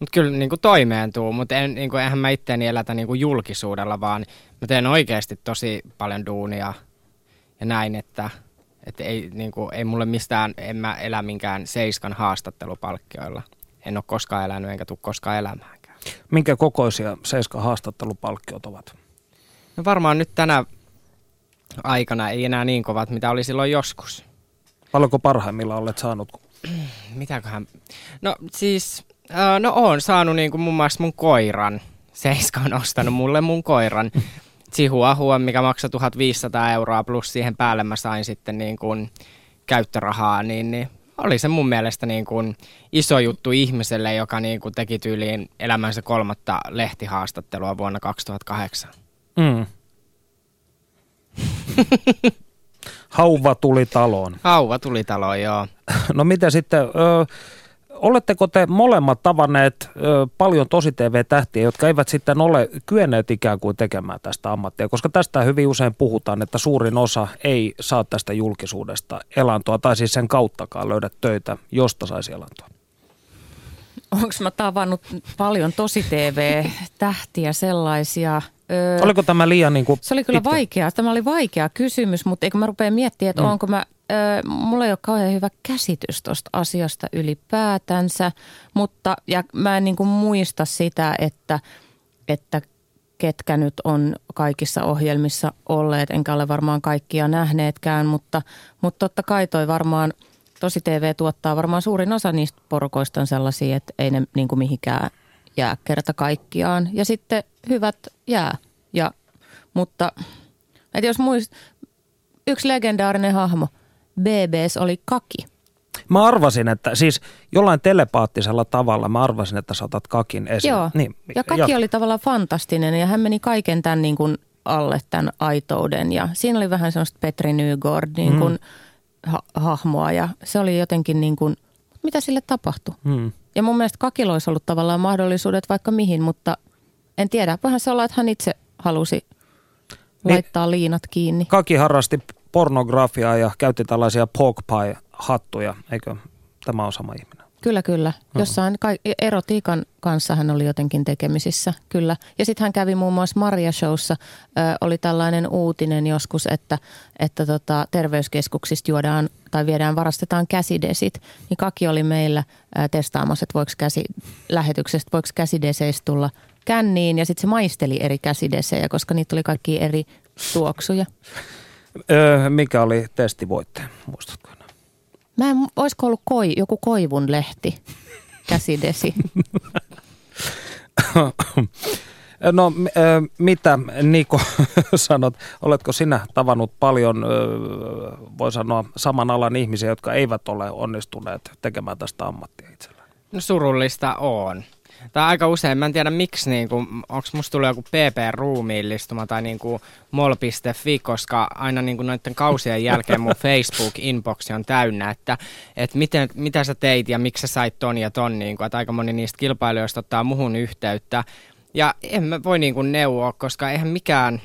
Mutta kyllä niin kuin toimeen tuu, mutta en, niin kuin, eihän mä itteeni elätä niin kuin julkisuudella, vaan mä teen oikeasti tosi paljon duunia ja näin, että, että ei, niin kuin, ei mulle mistään, en mä elä minkään seiskan haastattelupalkkioilla. En ole koskaan elänyt enkä tule koskaan elämäänkään. Minkä kokoisia Seiska haastattelupalkkiot ovat? No varmaan nyt tänä aikana ei enää niin kovat, mitä oli silloin joskus. Paljonko parhaimmillaan olet saanut? Mitäköhän? No siis, äh, no oon saanut niin kuin muun muassa mun koiran. Seiska on ostanut mulle mun koiran. Chihuahua, mikä maksoi 1500 euroa, plus siihen päälle mä sain sitten niin kuin käyttörahaa, niin, niin oli se mun mielestä niin kuin iso juttu ihmiselle, joka niin kuin teki tyyliin elämänsä kolmatta lehtihaastattelua vuonna 2008. Mm. Hauva tuli taloon. Hauva tuli taloon, joo. No miten sitten, ö, oletteko te molemmat tavanneet ö, paljon tosi TV-tähtiä, jotka eivät sitten ole kyenneet ikään kuin tekemään tästä ammattia? Koska tästä hyvin usein puhutaan, että suurin osa ei saa tästä julkisuudesta elantoa, tai siis sen kauttakaan löydä töitä, josta saisi elantoa. Onko mä tavannut paljon tosi TV-tähtiä sellaisia? Öö, Oliko tämä liian niin kuin Se oli kyllä pitkä? vaikea. Tämä oli vaikea kysymys, mutta eikö mä rupea miettimään, että Mm. onko mä, öö, mulla ei ole kauhean hyvä käsitys tuosta asiasta ylipäätänsä, mutta ja mä en niin kuin muista sitä, että, että ketkä nyt on kaikissa ohjelmissa olleet, enkä ole varmaan kaikkia nähneetkään, mutta, mutta totta kai toi varmaan, tosi TV tuottaa varmaan suurin osa niistä porukoista on sellaisia, että ei ne niin kuin mihinkään jää kerta kaikkiaan. Ja sitten hyvät jää. Ja, mutta että jos muist, yksi legendaarinen hahmo, BBS oli Kaki. Mä arvasin, että siis jollain telepaattisella tavalla mä arvasin, että sä otat kakin esiin. Joo, Niin, ja Kaki jatka. oli tavallaan fantastinen ja hän meni kaiken tämän niin kuin alle tämän aitouden. Ja siinä oli vähän semmoista Petri Nygård niin kuin ha- hahmoa ja se oli jotenkin niin kuin, mitä sille tapahtui? Hmm. Ja mun mielestä Kakilla olisi ollut tavallaan mahdollisuudet vaikka mihin, mutta en tiedä. Voihan se olla, että hän itse halusi laittaa liinat kiinni. Kaki harrasti pornografiaa ja käytti tällaisia pork pie-hattuja, eikö tämä on sama ihminen? Kyllä, kyllä. Jossain ka- erotiikan kanssa hän oli jotenkin tekemisissä, kyllä. Ja sitten hän kävi muun muassa Maria Showssa. Ö, oli tällainen uutinen joskus, että, että tota, terveyskeskuksista juodaan tai viedään, varastetaan käsidesit. Niin Kaki oli meillä ö, testaamassa, että voiko käsi, lähetyksestä, voiko käsideseistä tulla känniin. Ja sitten se maisteli eri käsidesejä, koska niitä oli kaikki eri tuoksuja. Öö, mikä oli testivoittaja, muistatko? Mä en, olisiko ollut koi, joku koivun lehti, käsidesi. No mitä Niko sanot, oletko sinä tavannut paljon, voi sanoa, saman alan ihmisiä, jotka eivät ole onnistuneet tekemään tästä ammattia itselleen? No surullista on. Tai aika usein, mä en tiedä miksi, niin onko musta tullut joku PP-ruumiillistuma tai niin kuin mol.fi, koska aina niin kuin noiden kausien jälkeen mun Facebook-inboxi on täynnä, että, että miten, mitä sä teit ja miksi sä sait ton ja ton, niin kuin, että aika moni niistä kilpailijoista ottaa muhun yhteyttä. Ja en mä voi niin kuin neuvoa, koska eihän mikään,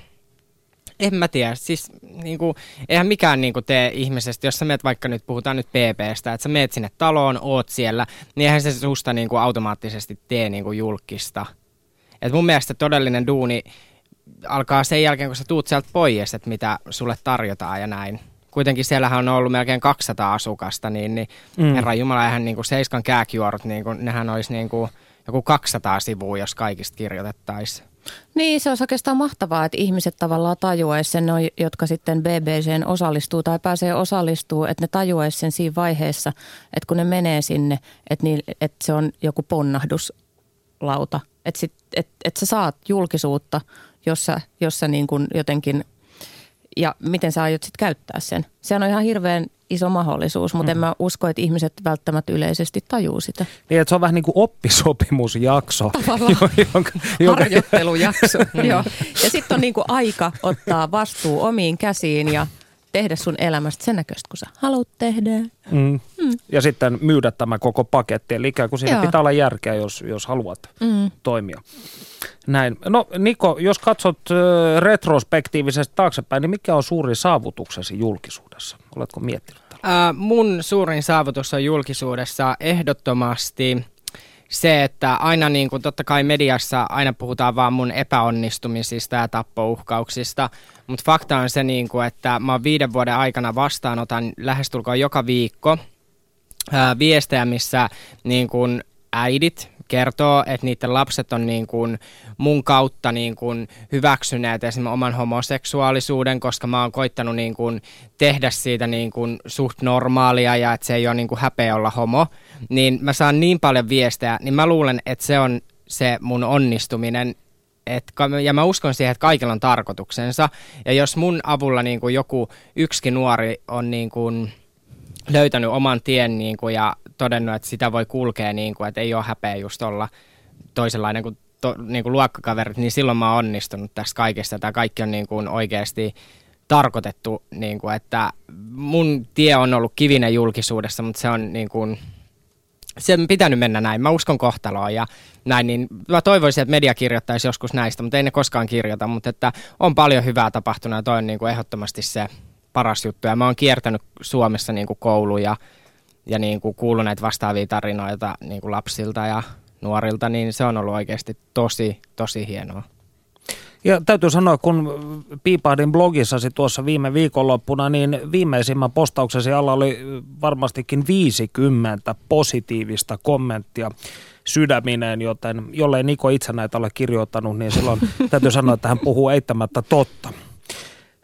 en mä tiedä, siis niin kuin, eihän mikään niin kuin tee ihmisestä, jos sä meet vaikka nyt, puhutaan nyt PPstä, että sä meet sinne taloon, oot siellä, niin eihän se susta niin kuin automaattisesti tee niin kuin julkista. Et mun mielestä todellinen duuni alkaa sen jälkeen, kun sä tuut sieltä pois, että mitä sulle tarjotaan ja näin. Kuitenkin siellähän on ollut melkein 200 asukasta, niin, niin Mm. herra Jumala, eihän niin kuin Seiskan kääkijuorut, niin kuin, nehän olisi niin kuin joku 200 sivua, jos kaikista kirjoitettaisiin. Niin, se olisi oikeastaan mahtavaa, että ihmiset tavallaan tajuaisi sen, jotka sitten BBCn osallistuu tai pääsee osallistuu, että ne tajuaisi sen siinä vaiheessa, että kun ne menee sinne, että, niin, että se on joku ponnahduslauta. Että, sit, että, että sä saat julkisuutta, jossa, jossa niin kuin jotenkin, ja miten sä aiot sitten käyttää sen. Se on ihan hirveän iso mahdollisuus, mutta mm. en mä usko, että ihmiset välttämättä yleisesti tajuu sitä. Niin, että se on vähän niin kuin oppisopimusjakso. Tavallaan. jo- jonka, jonka, harjoittelujakso. Joo. Ja sitten on niinku aika ottaa vastuu omiin käsiin ja tehdä sun elämästä sen näköistä, kun sä haluat tehdä. mm, ja sitten myydä tämä koko paketti. Eli ikään kuin siinä Joo. pitää olla järkeä, jos, jos haluat Mm. toimia. Näin. No Niko, jos katsot retrospektiivisesti taaksepäin, niin mikä on suuri saavutuksesi julkisuudessa? Oletko miettinyt? Ää, mun suurin saavutus on julkisuudessa ehdottomasti se, että aina niin kuin totta kai mediassa aina puhutaan vaan mun epäonnistumisista ja tappouhkauksista, mutta fakta on se, niin kuin, että mä oon viiden vuoden aikana vastaanotan lähestulkoon joka viikko ää, viestejä, missä niin kuin äidit kertoo, että niiden lapset on niin kuin mun kautta niin kuin hyväksyneet esimerkiksi oman homoseksuaalisuuden, koska mä oon koittanut niin kuin tehdä siitä niin kuin suht normaalia ja että se ei ole niin kuin häpeä olla homo, niin mä saan niin paljon viestejä, niin mä luulen, että se on se mun onnistuminen et, ja mä uskon siihen, että kaikilla on tarkoituksensa. Ja jos mun avulla niin kuin joku yksi nuori on niin kuin löytänyt oman tien niin kuin, ja todennut, että sitä voi kulkea, niin kuin, että ei ole häpeä just olla toisenlainen kuin, to, niin kuin luokkakaverit, niin silloin mä oon onnistunut tässä kaikessa. Tämä kaikki on niin kuin oikeasti tarkoitettu, niin kuin, että mun tie on ollut kivinen julkisuudessa, mutta se on niin kuin, se on pitänyt mennä näin. Mä uskon kohtaloon ja näin, niin mä toivoisin, että media kirjoittaisi joskus näistä, mutta ei ne koskaan kirjoita, mutta että on paljon hyvää tapahtunut ja toi on niin kuin ehdottomasti se paras juttu. Ja mä oon kiertänyt Suomessa niin kuin kouluja ja niin kuin kuullut näitä vastaavia tarinoita niin kuin lapsilta ja nuorilta, niin se on ollut oikeasti tosi, tosi hienoa. Ja täytyy sanoa, kun piipahdin blogissasi tuossa viime viikonloppuna, niin viimeisimmän postauksesi alla oli varmastikin 50 positiivista kommenttia sydämineen, joten jollei Niko itse näitä ole kirjoittanut, niin silloin täytyy sanoa, että hän puhuu eittämättä totta.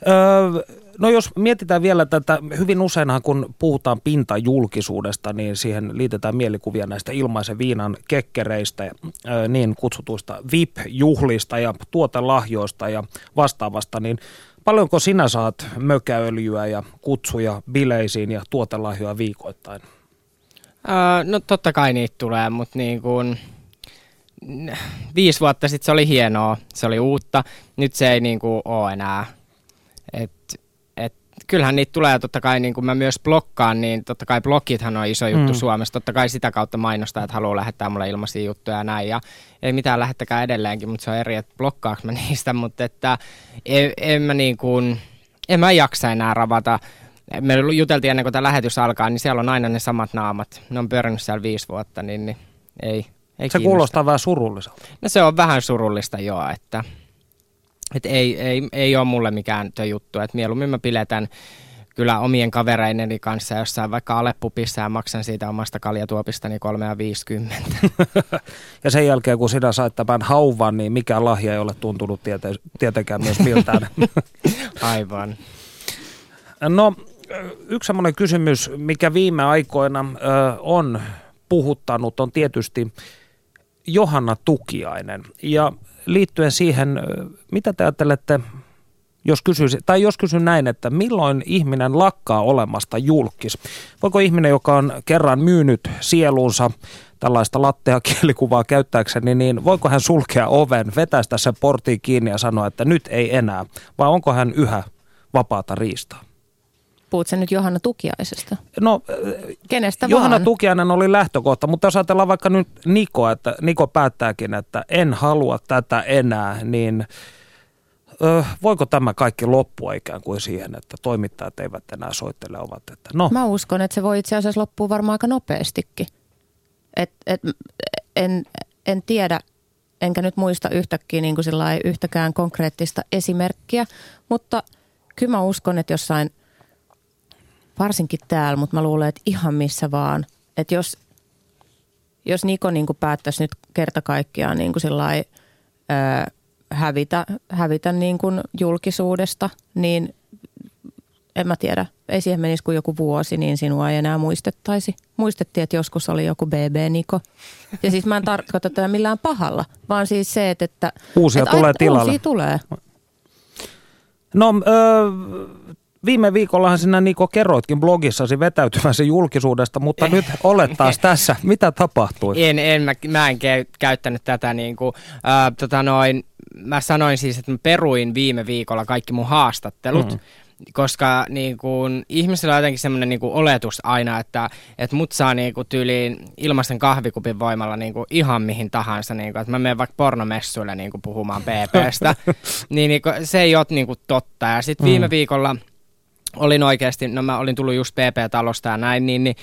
Öö, No jos mietitään vielä tätä, hyvin useinhan kun puhutaan pintajulkisuudesta, niin siihen liitetään mielikuvia näistä ilmaisen viinan kekkereistä, niin kutsutuista VIP-juhlista ja tuotelahjoista ja vastaavasta, niin paljonko sinä saat mökäöljyä ja kutsuja bileisiin ja tuotelahjoja viikoittain? Öö, no totta kai niitä tulee, mutta niin kuin viisi vuotta sitten se oli hienoa, se oli uutta, nyt se ei niin kuin ole enää. Kyllähän niitä tulee totta kai, niin kuin mä myös blokkaan, niin totta kai blogithan on iso juttu mm. Suomessa. Totta kai sitä kautta mainostaa, että haluaa lähettää mulle ilmaisia juttuja ja näin. Ja ei mitään lähettäkään edelleenkin, mutta se on eri, että blokkaanko mä niistä. Mutta että en, en mä niin kuin, en mä jaksa enää ravata. Me juteltiin ennen kuin tämä lähetys alkaa, niin siellä on aina ne samat naamat. Ne on pyörinyt siellä viisi vuotta, niin, niin ei, ei Se kiinnosta. kuulostaa vähän surulliselta. No se on vähän surullista joo, että et ei, ei, ei ole mulle mikään juttu, että mieluummin mä piletän kyllä omien kavereideni kanssa jossain vaikka Aleppupissa ja maksan siitä omasta kaljatuopistani 3,50. ja sen jälkeen kun sinä sait tämän hauvan, niin mikä lahja ei ole tuntunut tiete- tietenkään myös miltään. Aivan. No yksi semmoinen kysymys, mikä viime aikoina ö, on puhuttanut, on tietysti Johanna Tukiainen. Ja liittyen siihen, mitä te ajattelette, jos kysyisin, tai jos kysyn näin, että milloin ihminen lakkaa olemasta julkis? Voiko ihminen, joka on kerran myynyt sielunsa tällaista lattea kielikuvaa käyttääkseni, niin voiko hän sulkea oven, vetäistä sen portiin kiinni ja sanoa, että nyt ei enää? Vai onko hän yhä vapaata riistaa? Puhutko nyt Johanna Tukiaisesta? No, Kenestä Johanna vaan? Tukiainen oli lähtökohta, mutta jos ajatellaan vaikka nyt Niko, että Niko päättääkin, että en halua tätä enää, niin ö, voiko tämä kaikki loppua ikään kuin siihen, että toimittajat eivät enää soittele ovat, että no. Mä uskon, että se voi itse asiassa loppua varmaan aika nopeastikin. Et, et, en, en tiedä, enkä nyt muista yhtäkkiä niin kuin yhtäkään konkreettista esimerkkiä, mutta kyllä mä uskon, että jossain varsinkin täällä, mutta mä luulen, että ihan missä vaan. Että jos, jos Niko niin kuin päättäisi nyt kerta kaikkiaan niin kuin sillai, ö, hävitä, hävitä niin kuin julkisuudesta, niin en mä tiedä, ei siihen menisi kuin joku vuosi, niin sinua ei enää muistettaisi. Muistettiin, että joskus oli joku BB-Niko. Ja siis mä en tarkoita tätä millään pahalla, vaan siis se, että... että uusia että tulee tilalle. Uusia tulee. No, öö, Viime viikollahan sinä Niko kerroitkin blogissasi vetäytymäsi julkisuudesta, mutta nyt olet taas tässä. Mitä tapahtui? En, en mä, mä en käy, käyttänyt tätä niin kuin, äh, tota noin, mä sanoin siis, että mä peruin viime viikolla kaikki mun haastattelut. Mm koska niin kuin, ihmisillä on jotenkin semmoinen niin kuin, oletus aina, että, että mut saa niin kuin, tyyliin ilmaisen kahvikupin voimalla niin kuin, ihan mihin tahansa. Niin kuin, että mä menen vaikka pornomessuille niin kuin, puhumaan PPstä, niin, niin kuin, se ei ole niin kuin, totta. Ja sitten viime mm. viikolla olin oikeasti, no mä olin tullut just PP-talosta ja näin, niin, niin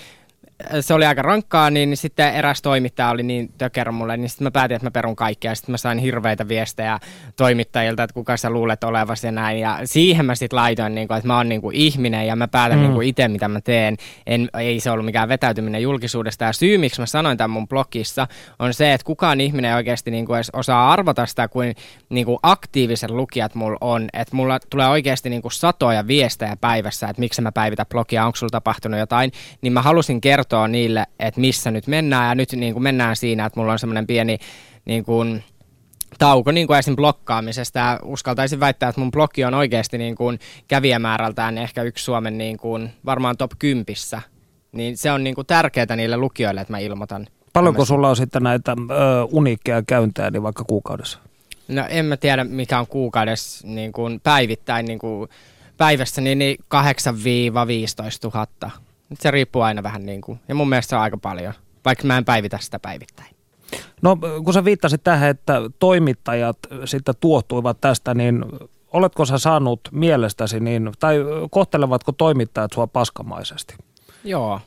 se oli aika rankkaa, niin sitten eräs toimittaja oli niin tökerä mulle, niin sitten mä päätin, että mä perun kaikkea. Sitten mä sain hirveitä viestejä toimittajilta, että kuka sä luulet olevasi ja näin. Ja siihen mä sitten laitoin, niin kuin, että mä oon niin kuin ihminen ja mä päätän mm. niin kuin itse, mitä mä teen. En, ei se ollut mikään vetäytyminen julkisuudesta. Ja syy, miksi mä sanoin tämän mun blogissa, on se, että kukaan ihminen oikeasti niin kuin edes osaa arvata sitä, kuin, niin kuin aktiiviset lukijat mulla on. Että mulla tulee oikeasti niin kuin satoja viestejä päivässä, että miksi mä päivitä blogia, onko sulla tapahtunut jotain. Niin mä halusin kertoa kertoo niille, että missä nyt mennään. Ja nyt niin kuin mennään siinä, että mulla on semmoinen pieni niin kuin, tauko niin kuin esim. blokkaamisesta. Ja uskaltaisin väittää, että mun blogi on oikeasti niin kuin kävijämäärältään ehkä yksi Suomen niin kuin, varmaan top 10. Niin se on niin kuin tärkeää niille lukijoille, että mä ilmoitan. Paljonko tämmöistä. sulla on sitten näitä ö, uniikkeja käyntejä niin vaikka kuukaudessa? No en mä tiedä, mikä on kuukaudessa niin kuin päivittäin niin kuin päivässä, niin, niin 8-15 000. Se riippuu aina vähän niin kuin, ja mun mielestä se on aika paljon, vaikka mä en päivitä sitä päivittäin. No kun sä viittasit tähän, että toimittajat sitten tuottuivat tästä, niin oletko sä saanut mielestäsi, niin, tai kohtelevatko toimittajat sua paskamaisesti? Joo,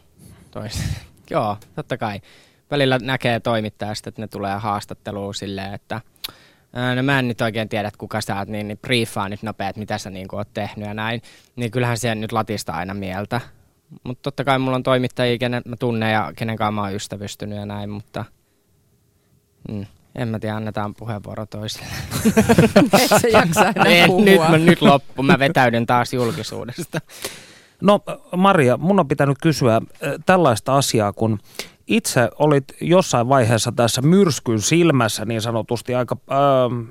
tois. Joo, totta kai. Välillä näkee toimittajasta, että ne tulee haastatteluun silleen, että no mä en nyt oikein tiedä, että kuka sä oot, niin, niin briefaa nyt nopeat, mitä sä niin oot tehnyt ja näin. Niin kyllähän se nyt latista aina mieltä. Mutta totta kai mulla on toimittajia, kenen mä tunnen ja kenen kanssa mä oon ystävystynyt ja näin, mutta – Mm. En mä tiedä, annetaan puheenvuoro toiselle. Et se jaksa enää en, nyt, mä, nyt loppu, mä vetäydyn taas julkisuudesta. No Maria, mun on pitänyt kysyä äh, tällaista asiaa, kun itse olit jossain vaiheessa tässä myrskyn silmässä niin sanotusti aika, äh,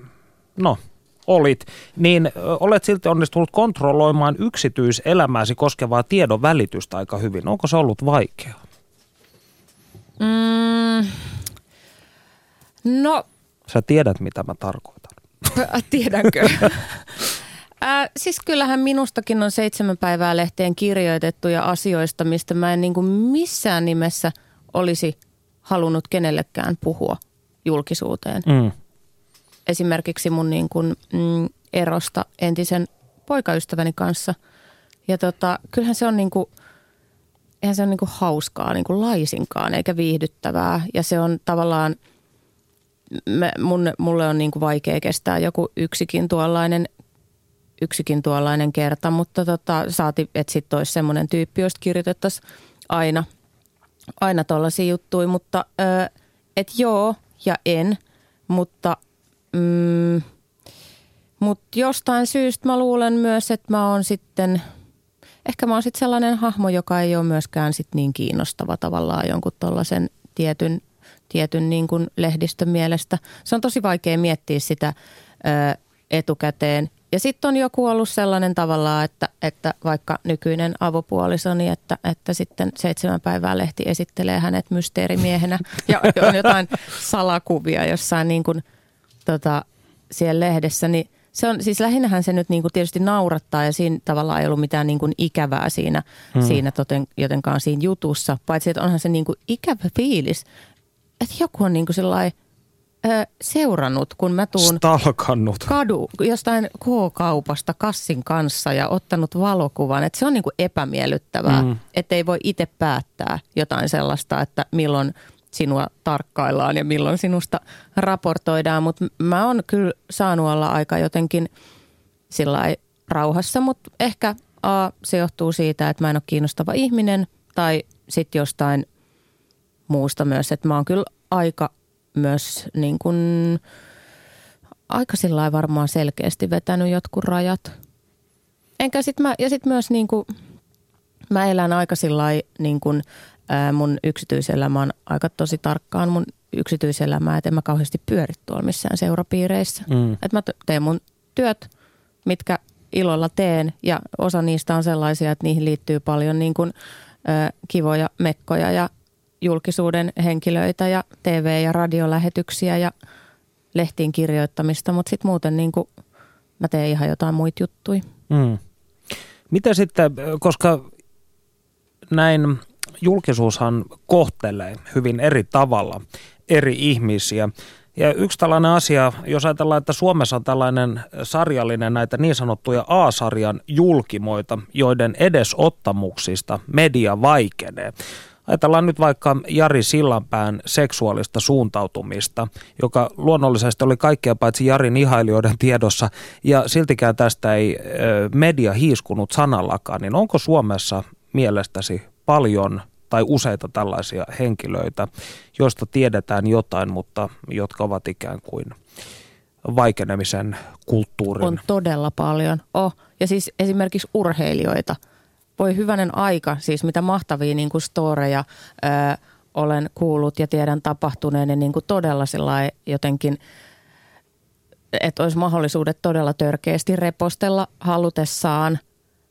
no olit, niin äh, olet silti onnistunut kontrolloimaan yksityiselämääsi koskevaa tiedon välitystä aika hyvin. Onko se ollut vaikeaa? Mm, No. Sä tiedät, mitä mä tarkoitan. Tiedänkö? Äh, siis kyllähän minustakin on seitsemän päivää lehteen kirjoitettuja asioista, mistä mä en niin kuin missään nimessä olisi halunnut kenellekään puhua julkisuuteen. Mm. Esimerkiksi mun niin kuin, mm, erosta entisen poikaystäväni kanssa. Ja tota, kyllähän se on niin kuin, eihän se on niin kuin hauskaa niin kuin laisinkaan eikä viihdyttävää. Ja se on tavallaan – me, mun, mulle on niin kuin vaikea kestää joku yksikin tuollainen, yksikin tuollainen kerta, mutta tota, saati, että sitten olisi semmoinen tyyppi, josta kirjoitettaisiin aina, aina tuollaisia juttuja, mutta että joo ja en, mutta mm, mut jostain syystä mä luulen myös, että mä oon sitten, ehkä mä oon sitten sellainen hahmo, joka ei ole myöskään sit niin kiinnostava tavallaan jonkun tuollaisen tietyn tietyn niin kuin lehdistön mielestä. Se on tosi vaikea miettiä sitä ö, etukäteen. Ja sitten on joku ollut sellainen tavallaan, että, että vaikka nykyinen avopuolisoni, että, että sitten seitsemän päivää lehti esittelee hänet mysteerimiehenä ja on jotain salakuvia jossain niin kuin, tota, siellä lehdessä, niin se on, siis lähinnähän se nyt niin kuin tietysti naurattaa ja siinä tavallaan ei ollut mitään niin kuin ikävää siinä, hmm. siinä toten, jotenkaan siinä jutussa. Paitsi, että onhan se niin kuin ikävä fiilis, että joku on niin kuin sellainen seurannut, kun mä tuun Stalkannut. kadu jostain K-kaupasta kassin kanssa ja ottanut valokuvan. Että se on niinku epämiellyttävää, mm. että ei voi itse päättää jotain sellaista, että milloin sinua tarkkaillaan ja milloin sinusta raportoidaan. Mutta mä oon kyllä saanut olla aika jotenkin sillä rauhassa, mutta ehkä A, se johtuu siitä, että mä en ole kiinnostava ihminen tai sitten jostain – muusta myös, että mä oon kyllä aika myös niin kuin, aika sillä varmaan selkeästi vetänyt jotkut rajat. Enkä sit mä, ja sitten myös niin kuin, mä elän aika sillä niin kuin, ää, mun yksityiselämä on aika tosi tarkkaan mun yksityiselämää, että en mä kauheasti pyöri tuolla missään seurapiireissä. Mm. Että mä teen mun työt, mitkä ilolla teen ja osa niistä on sellaisia, että niihin liittyy paljon niin kuin, ää, kivoja mekkoja ja julkisuuden henkilöitä ja TV- ja radiolähetyksiä ja lehtiin kirjoittamista, mutta sitten muuten niin kuin mä teen ihan jotain muita juttuja. Mm. Mitä sitten, koska näin julkisuushan kohtelee hyvin eri tavalla eri ihmisiä. Ja yksi tällainen asia, jos ajatellaan, että Suomessa on tällainen sarjallinen näitä niin sanottuja A-sarjan julkimoita, joiden edesottamuksista media vaikenee. Ajatellaan nyt vaikka Jari Sillanpään seksuaalista suuntautumista, joka luonnollisesti oli kaikkea paitsi Jarin ihailijoiden tiedossa, ja siltikään tästä ei media hiiskunut sanallakaan, niin onko Suomessa mielestäsi paljon tai useita tällaisia henkilöitä, joista tiedetään jotain, mutta jotka ovat ikään kuin vaikenemisen kulttuurin? On todella paljon. Oh. Ja siis esimerkiksi urheilijoita – voi hyvänen aika, siis mitä mahtavia niin kuin storeja ö, olen kuullut ja tiedän tapahtuneen, niin kuin todella jotenkin että olisi mahdollisuudet todella törkeästi repostella halutessaan,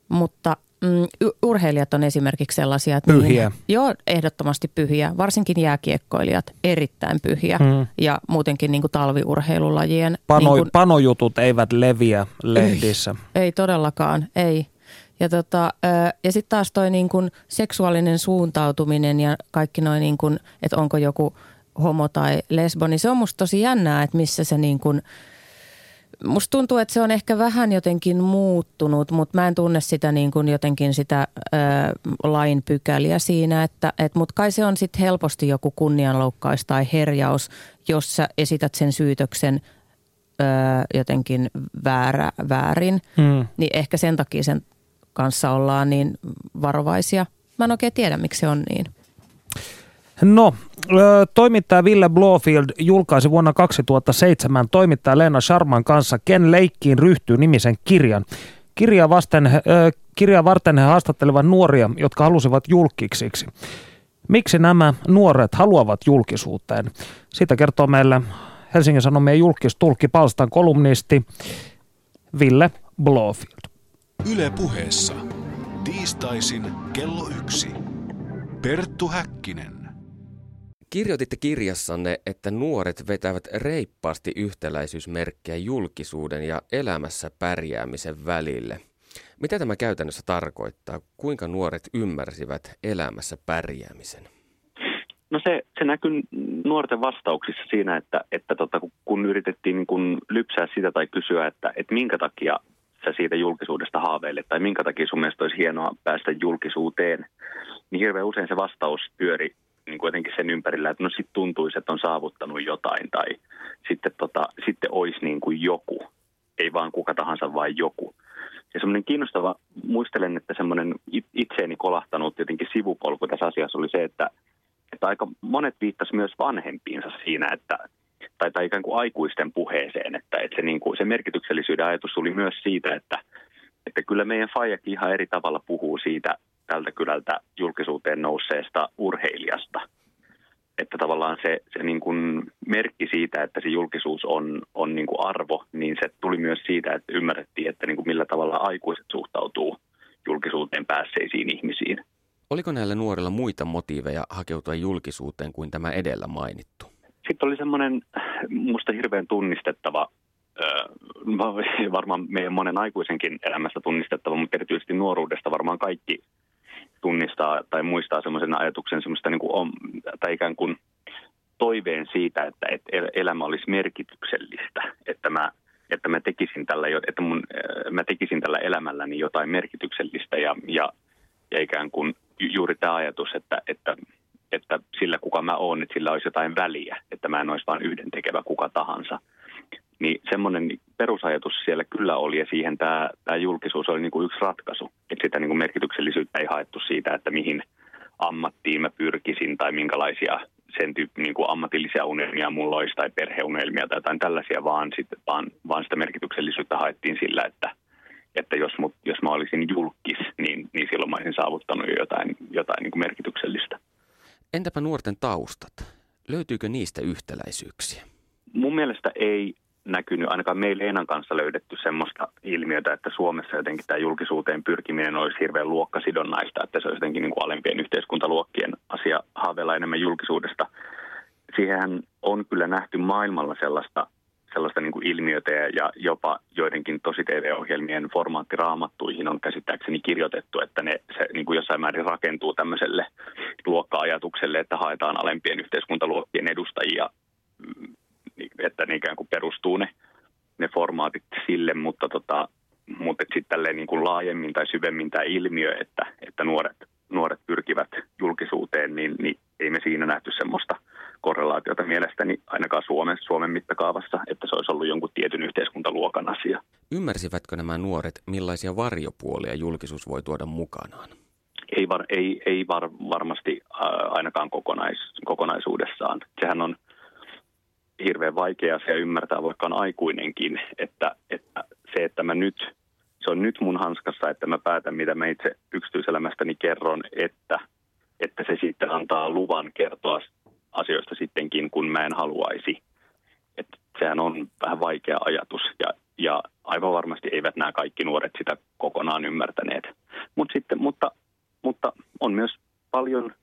mutta mm, urheilijat on esimerkiksi sellaisia, että pyhiä. Niihin, joo, ehdottomasti pyhiä, varsinkin jääkiekkoilijat, erittäin pyhiä mm. ja muutenkin niin kuin talviurheilulajien. Pano, niin kuin, panojutut eivät leviä lehdissä. Ei, ei todellakaan, ei. Ja, tota, ja sitten taas toi niin kuin seksuaalinen suuntautuminen ja kaikki noin, niin että onko joku homo tai lesbo, niin se on musta tosi jännää, että missä se niin kuin, Musta tuntuu, että se on ehkä vähän jotenkin muuttunut, mutta mä en tunne sitä niin kuin jotenkin sitä ö, lain pykäliä siinä, että et, mutta kai se on sitten helposti joku kunnianloukkaus tai herjaus, jos sä esität sen syytöksen ö, jotenkin väärä, väärin, hmm. niin ehkä sen takia sen kanssa ollaan niin varovaisia. Mä en oikein tiedä, miksi se on niin. No, toimittaja Ville Blofield julkaisi vuonna 2007 toimittaja Leena Sharman kanssa Ken leikkiin ryhtyy nimisen kirjan. Kirja, vasten, kirja varten he haastattelevat nuoria, jotka halusivat julkiksiksi. Miksi nämä nuoret haluavat julkisuuteen? Siitä kertoo meille Helsingin Sanomien julkistulkki Palstan kolumnisti Ville Blofield. Yle puheessa. Tiistaisin kello yksi. Perttu Häkkinen. Kirjoititte kirjassanne, että nuoret vetävät reippaasti yhtäläisyysmerkkejä julkisuuden ja elämässä pärjäämisen välille. Mitä tämä käytännössä tarkoittaa? Kuinka nuoret ymmärsivät elämässä pärjäämisen? No se, se näkyy nuorten vastauksissa siinä, että, että tota, kun yritettiin niin kun lypsää sitä tai kysyä, että, että minkä takia sä siitä julkisuudesta haaveilet tai minkä takia sun mielestä olisi hienoa päästä julkisuuteen, niin hirveän usein se vastaus pyöri niin kuitenkin sen ympärillä, että no sitten tuntuisi, että on saavuttanut jotain tai sitten, tota, sitten olisi niin kuin joku, ei vaan kuka tahansa, vaan joku. Ja semmoinen kiinnostava, muistelen, että semmoinen itseeni kolahtanut jotenkin sivupolku tässä asiassa oli se, että, että aika monet viittasi myös vanhempiinsa siinä, että, tai, tai ikään kuin aikuisten puheeseen, että, että se, niin kuin, se merkityksellisyyden ajatus tuli myös siitä, että, että kyllä meidän Fajakin ihan eri tavalla puhuu siitä tältä kylältä julkisuuteen nousseesta urheilijasta. Että tavallaan se, se niin kuin merkki siitä, että se julkisuus on, on niin kuin arvo, niin se tuli myös siitä, että ymmärrettiin, että niin kuin millä tavalla aikuiset suhtautuu julkisuuteen päässeisiin ihmisiin. Oliko näillä nuorilla muita motiiveja hakeutua julkisuuteen kuin tämä edellä mainittu? Sitten oli semmoinen musta hirveän tunnistettava varmaan meidän monen aikuisenkin elämästä tunnistettava, mutta erityisesti nuoruudesta varmaan kaikki tunnistaa tai muistaa semmoisen ajatuksen semmoista niin kuin on, tai ikään kuin toiveen siitä, että, että elämä olisi merkityksellistä, että mä, että mä tekisin tällä, että mun, äh, mä tekisin tällä elämälläni jotain merkityksellistä ja, ja, ja ikään kuin juuri tämä ajatus, että, että, että sillä kuka mä oon, että sillä olisi jotain väliä, että mä en olisi vain yhden tekevä kuka tahansa. Niin semmoinen perusajatus siellä kyllä oli ja siihen tämä, tämä julkisuus oli niin kuin yksi ratkaisu. Että sitä niin kuin merkityksellisyyttä ei haettu siitä, että mihin ammattiin mä pyrkisin tai minkälaisia sen tyyppi niin kuin ammatillisia unelmia mulla olisi tai perheunelmia tai jotain tällaisia, vaan, sit, vaan, vaan sitä merkityksellisyyttä haettiin sillä, että, että jos, mut, jos mä olisin julkis, niin, niin silloin mä olisin saavuttanut jo jotain, jotain niin kuin merkityksellistä. Entäpä nuorten taustat? Löytyykö niistä yhtäläisyyksiä? Mun mielestä ei näkynyt, ainakaan meillä Eenan kanssa löydetty semmoista ilmiötä, että Suomessa jotenkin tämä julkisuuteen pyrkiminen olisi hirveän luokkasidonnaista, että se olisi jotenkin niin kuin alempien yhteiskuntaluokkien asia haaveilla enemmän julkisuudesta. Siihen on kyllä nähty maailmalla sellaista, sellaista niin kuin ilmiötä ja jopa joidenkin tosi TV-ohjelmien formaattiraamattuihin on käsittääkseni kirjoitettu, että ne se niin kuin jossain määrin rakentuu tämmöiselle luokka-ajatukselle, että haetaan alempien yhteiskuntaluokkien edustajia että ne ikään kuin perustuu ne, ne formaatit sille, mutta, tota, mutta sitten niin kuin laajemmin tai syvemmin tämä ilmiö, että, että nuoret, nuoret pyrkivät julkisuuteen, niin, niin ei me siinä nähty semmoista korrelaatiota mielestäni ainakaan Suomen, Suomen mittakaavassa, että se olisi ollut jonkun tietyn yhteiskuntaluokan asia. Ymmärsivätkö nämä nuoret, millaisia varjopuolia julkisuus voi tuoda mukanaan? Ei, var, ei, ei var, varmasti äh, ainakaan kokonais, kokonaisuudessaan. Sehän on hirveän vaikea asia ymmärtää, vaikka on aikuinenkin, että, että se, että mä nyt, se on nyt mun hanskassa, että mä päätän, mitä mä itse yksityiselämästäni kerron, että, että se sitten antaa luvan kertoa asioista sittenkin, kun mä en haluaisi. Että sehän on vähän vaikea ajatus ja, ja aivan varmasti eivät nämä kaikki nuoret sitä kokonaan ymmärtäneet. Mut sitten, mutta, mutta on myös paljon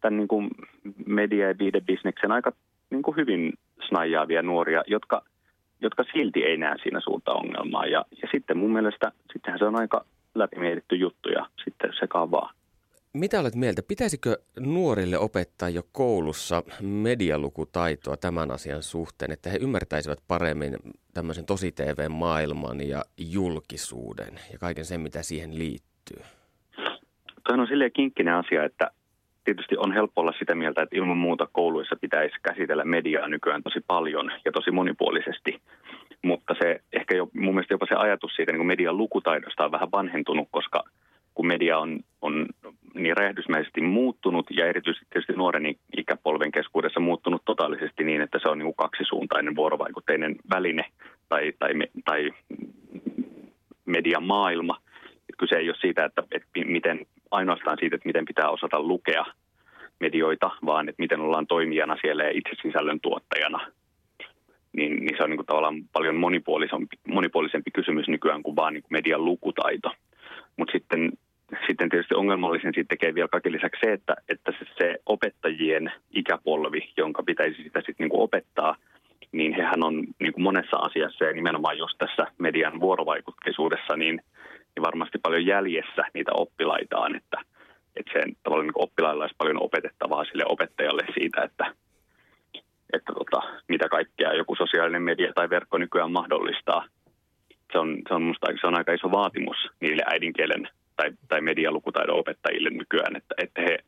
tämän niin kuin media- ja viidebisneksen aika niin kuin hyvin snaijaavia nuoria, jotka, jotka silti ei näe siinä suurta ongelmaa. Ja, ja sitten mun mielestä sittenhän se on aika läpimietitty juttu ja sitten se vaan. Mitä olet mieltä? Pitäisikö nuorille opettaa jo koulussa medialukutaitoa tämän asian suhteen, että he ymmärtäisivät paremmin tämmöisen tosi TV-maailman ja julkisuuden ja kaiken sen, mitä siihen liittyy? Toi on silleen kinkkinen asia, että tietysti on helppo olla sitä mieltä, että ilman muuta kouluissa pitäisi käsitellä mediaa nykyään tosi paljon ja tosi monipuolisesti. Mutta se ehkä jo, mun mielestä jopa se ajatus siitä niin median lukutaidosta on vähän vanhentunut, koska kun media on, on niin räjähdysmäisesti muuttunut ja erityisesti tietysti nuoren ikäpolven keskuudessa muuttunut totaalisesti niin, että se on niin kuin kaksisuuntainen vuorovaikutteinen väline tai, tai, tai median maailma. Kyse ei ole siitä, että, että miten, ainoastaan siitä, että miten pitää osata lukea medioita, vaan että miten ollaan toimijana siellä ja itse sisällön tuottajana. Niin, niin se on niin kuin tavallaan paljon monipuolisempi, monipuolisempi kysymys nykyään kuin vaan niin kuin median lukutaito. Mutta sitten sitten tietysti ongelmallisen siitä tekee vielä kaiken lisäksi se, että, että se, se opettajien ikäpolvi, jonka pitäisi sitä sitten niin kuin opettaa, niin hehän on niin kuin monessa asiassa ja nimenomaan just tässä median vuorovaikutteisuudessa, niin, niin varmasti paljon jäljessä niitä oppilaitaan, että, että sen tavallaan niin oppilailla olisi paljon opetettavaa sille opettajalle siitä, että, että tota, mitä kaikkea joku sosiaalinen media tai verkko nykyään mahdollistaa. Se on, se on musta se on aika iso vaatimus niille äidinkielen tai, tai medialukutaidon opettajille nykyään, että, että he,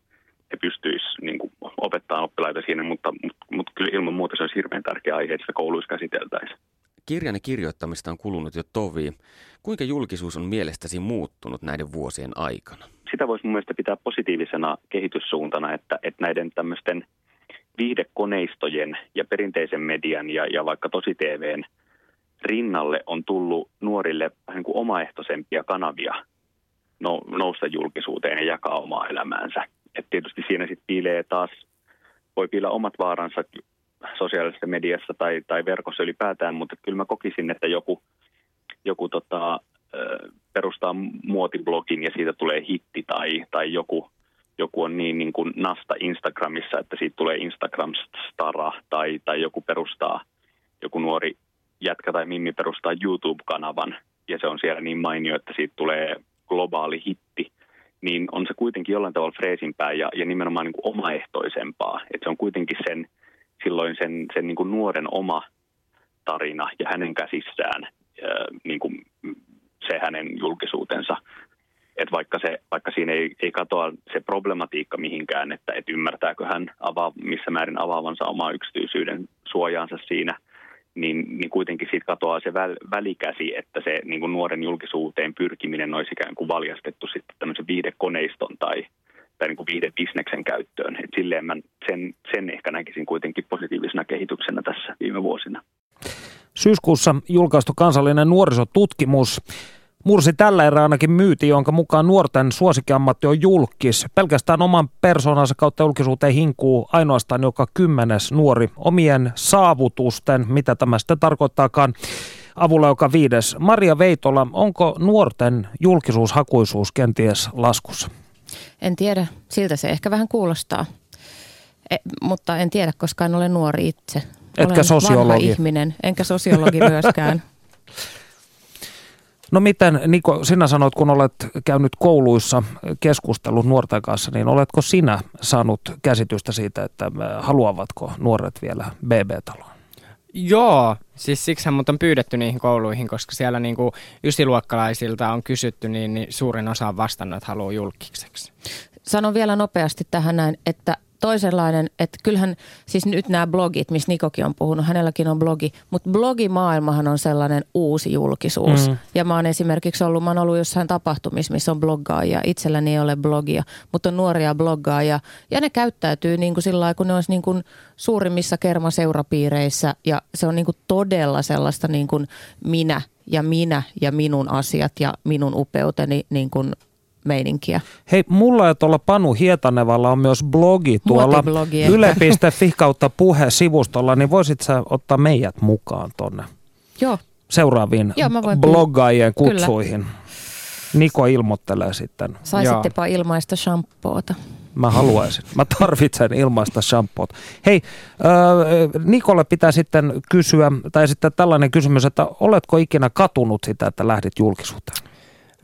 he pystyisivät niin opettamaan oppilaita siinä, mutta, mutta, mutta kyllä ilman muuta se olisi hirveän tärkeä aihe, että sitä kouluissa käsiteltäisiin. Kirjan kirjoittamista on kulunut jo tovi. Kuinka julkisuus on mielestäsi muuttunut näiden vuosien aikana? Sitä voisi mun mielestä pitää positiivisena kehityssuuntana, että, että näiden tämmöisten viihdekoneistojen ja perinteisen median ja, ja vaikka tosi TVn rinnalle on tullut nuorille vähän kuin omaehtoisempia kanavia no, nousta julkisuuteen ja jakaa omaa elämäänsä. Et tietysti siinä sitten piilee taas, voi piillä omat vaaransa sosiaalisessa mediassa tai, tai verkossa ylipäätään, mutta kyllä mä kokisin, että joku, joku tota, perustaa muotiblogin ja siitä tulee hitti tai, tai joku, joku on niin, niin kuin nasta Instagramissa, että siitä tulee Instagram-stara tai, tai joku perustaa, joku nuori jätkä tai mimmi perustaa YouTube-kanavan. Ja se on siellä niin mainio, että siitä tulee globaali hitti, niin on se kuitenkin jollain tavalla freesimpää ja, ja nimenomaan niin kuin omaehtoisempaa. Että se on kuitenkin sen, silloin sen, sen niin kuin nuoren oma tarina ja hänen käsissään. ää, niin kuin se hänen julkisuutensa. Että vaikka, se, vaikka siinä ei, ei katoa se problematiikka mihinkään, että et ymmärtääkö hän avaa, missä määrin avaavansa omaa yksityisyyden suojaansa siinä – niin, niin kuitenkin siitä katoaa se väl, välikäsi, että se niin kuin nuoren julkisuuteen pyrkiminen olisi ikään kuin valjastettu sitten tämmöisen viidekoneiston tai, tai niin kuin viidebisneksen käyttöön. Et silleen mä sen, sen ehkä näkisin kuitenkin positiivisena kehityksenä tässä viime vuosina. Syyskuussa julkaistu kansallinen nuorisotutkimus mursi tällä erää ainakin myyti, jonka mukaan nuorten suosikkiammatti on julkis. Pelkästään oman persoonansa kautta julkisuuteen hinkuu ainoastaan joka kymmenes nuori omien saavutusten, mitä tämä sitten tarkoittaakaan, avulla joka viides. Maria Veitola, onko nuorten julkisuushakuisuus kenties laskussa? En tiedä, siltä se ehkä vähän kuulostaa. E, mutta en tiedä, koska en ole nuori itse. Etkä Olen sosiologi. ihminen, enkä sosiologi myöskään. No miten, Niko, sinä sanoit, kun olet käynyt kouluissa keskustellut nuorten kanssa, niin oletko sinä saanut käsitystä siitä, että haluavatko nuoret vielä BB-taloon? Joo, siis siksi mut on pyydetty niihin kouluihin, koska siellä niinku ysiluokkalaisilta on kysytty, niin, niin suurin osa on vastannut, että haluaa julkiseksi. Sanon vielä nopeasti tähän näin, että toisenlainen, että kyllähän siis nyt nämä blogit, missä Nikokin on puhunut, hänelläkin on blogi, mutta blogimaailmahan on sellainen uusi julkisuus. Mm. Ja mä oon esimerkiksi ollut, mä oon ollut jossain tapahtumissa, missä on bloggaajia, itselläni ei ole blogia, mutta on nuoria bloggaajia ja ne käyttäytyy niin kuin sillä lailla, kun ne olisi niin kuin suurimmissa kermaseurapiireissä ja se on niin kuin todella sellaista niin kuin minä ja minä ja minun asiat ja minun upeuteni niin kuin meininkiä. Hei, mulla ja tuolla Panu Hietanevalla on myös blogi tuolla yle.fi kautta puhe-sivustolla, niin voisit sä ottaa meidät mukaan tonne Joo, seuraaviin Joo, mä voin- bloggaajien Kyllä. kutsuihin. Niko ilmoittelee sitten. saisittepa ilmaista shampoota. Mä haluaisin. Mä tarvitsen ilmaista shampoota. Hei, äh, Nikolle pitää sitten kysyä, tai sitten tällainen kysymys, että oletko ikinä katunut sitä, että lähdit julkisuuteen?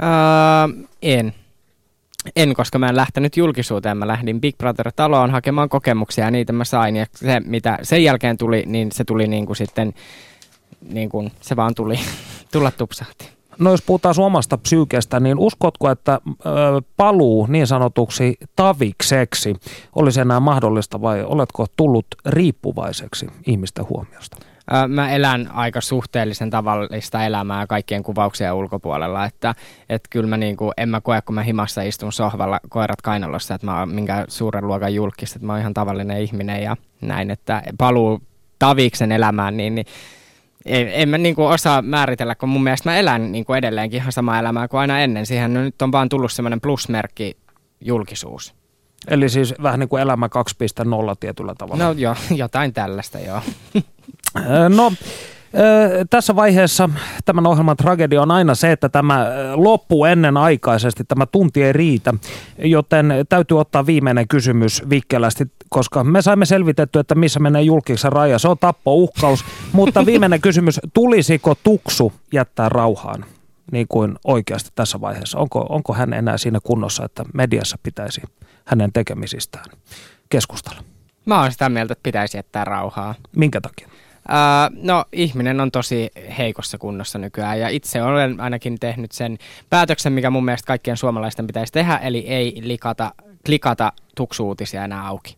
Öö, en. En, koska mä en lähtenyt julkisuuteen. Mä lähdin Big Brother-taloon hakemaan kokemuksia ja niitä mä sain. Ja se, mitä sen jälkeen tuli, niin se tuli niin kuin sitten, niin kuin se vaan tuli, tulla tupsahti. No jos puhutaan sun omasta psyykestä, niin uskotko, että ö, paluu niin sanotuksi tavikseksi olisi enää mahdollista vai oletko tullut riippuvaiseksi ihmisten huomiosta? Mä elän aika suhteellisen tavallista elämää kaikkien kuvauksien ulkopuolella, että et kyllä mä niinku, en mä koe, kun mä himassa istun sohvalla koirat kainalossa, että mä oon minkään suuren luokan julkista, että mä oon ihan tavallinen ihminen ja näin, että paluu taviksen elämään, niin, niin en, en mä niinku osaa määritellä, kun mun mielestä mä elän niinku edelleenkin ihan samaa elämää kuin aina ennen. Siihen nyt on vaan tullut semmoinen plusmerkki julkisuus. Eli siis vähän niin kuin elämä 2.0 tietyllä tavalla. No joo, jotain tällaista joo. No, tässä vaiheessa tämän ohjelman tragedia on aina se, että tämä loppuu ennenaikaisesti, tämä tunti ei riitä, joten täytyy ottaa viimeinen kysymys vikkelästi, koska me saimme selvitetty, että missä menee julkisen raja. Se on tappouhkaus, mutta viimeinen kysymys, tulisiko tuksu jättää rauhaan? Niin kuin oikeasti tässä vaiheessa. Onko, onko hän enää siinä kunnossa, että mediassa pitäisi hänen tekemisistään keskustella? Mä oon sitä mieltä, että pitäisi jättää rauhaa. Minkä takia? No ihminen on tosi heikossa kunnossa nykyään ja itse olen ainakin tehnyt sen päätöksen, mikä mun mielestä kaikkien suomalaisten pitäisi tehdä, eli ei likata, klikata tuksuutisia enää auki.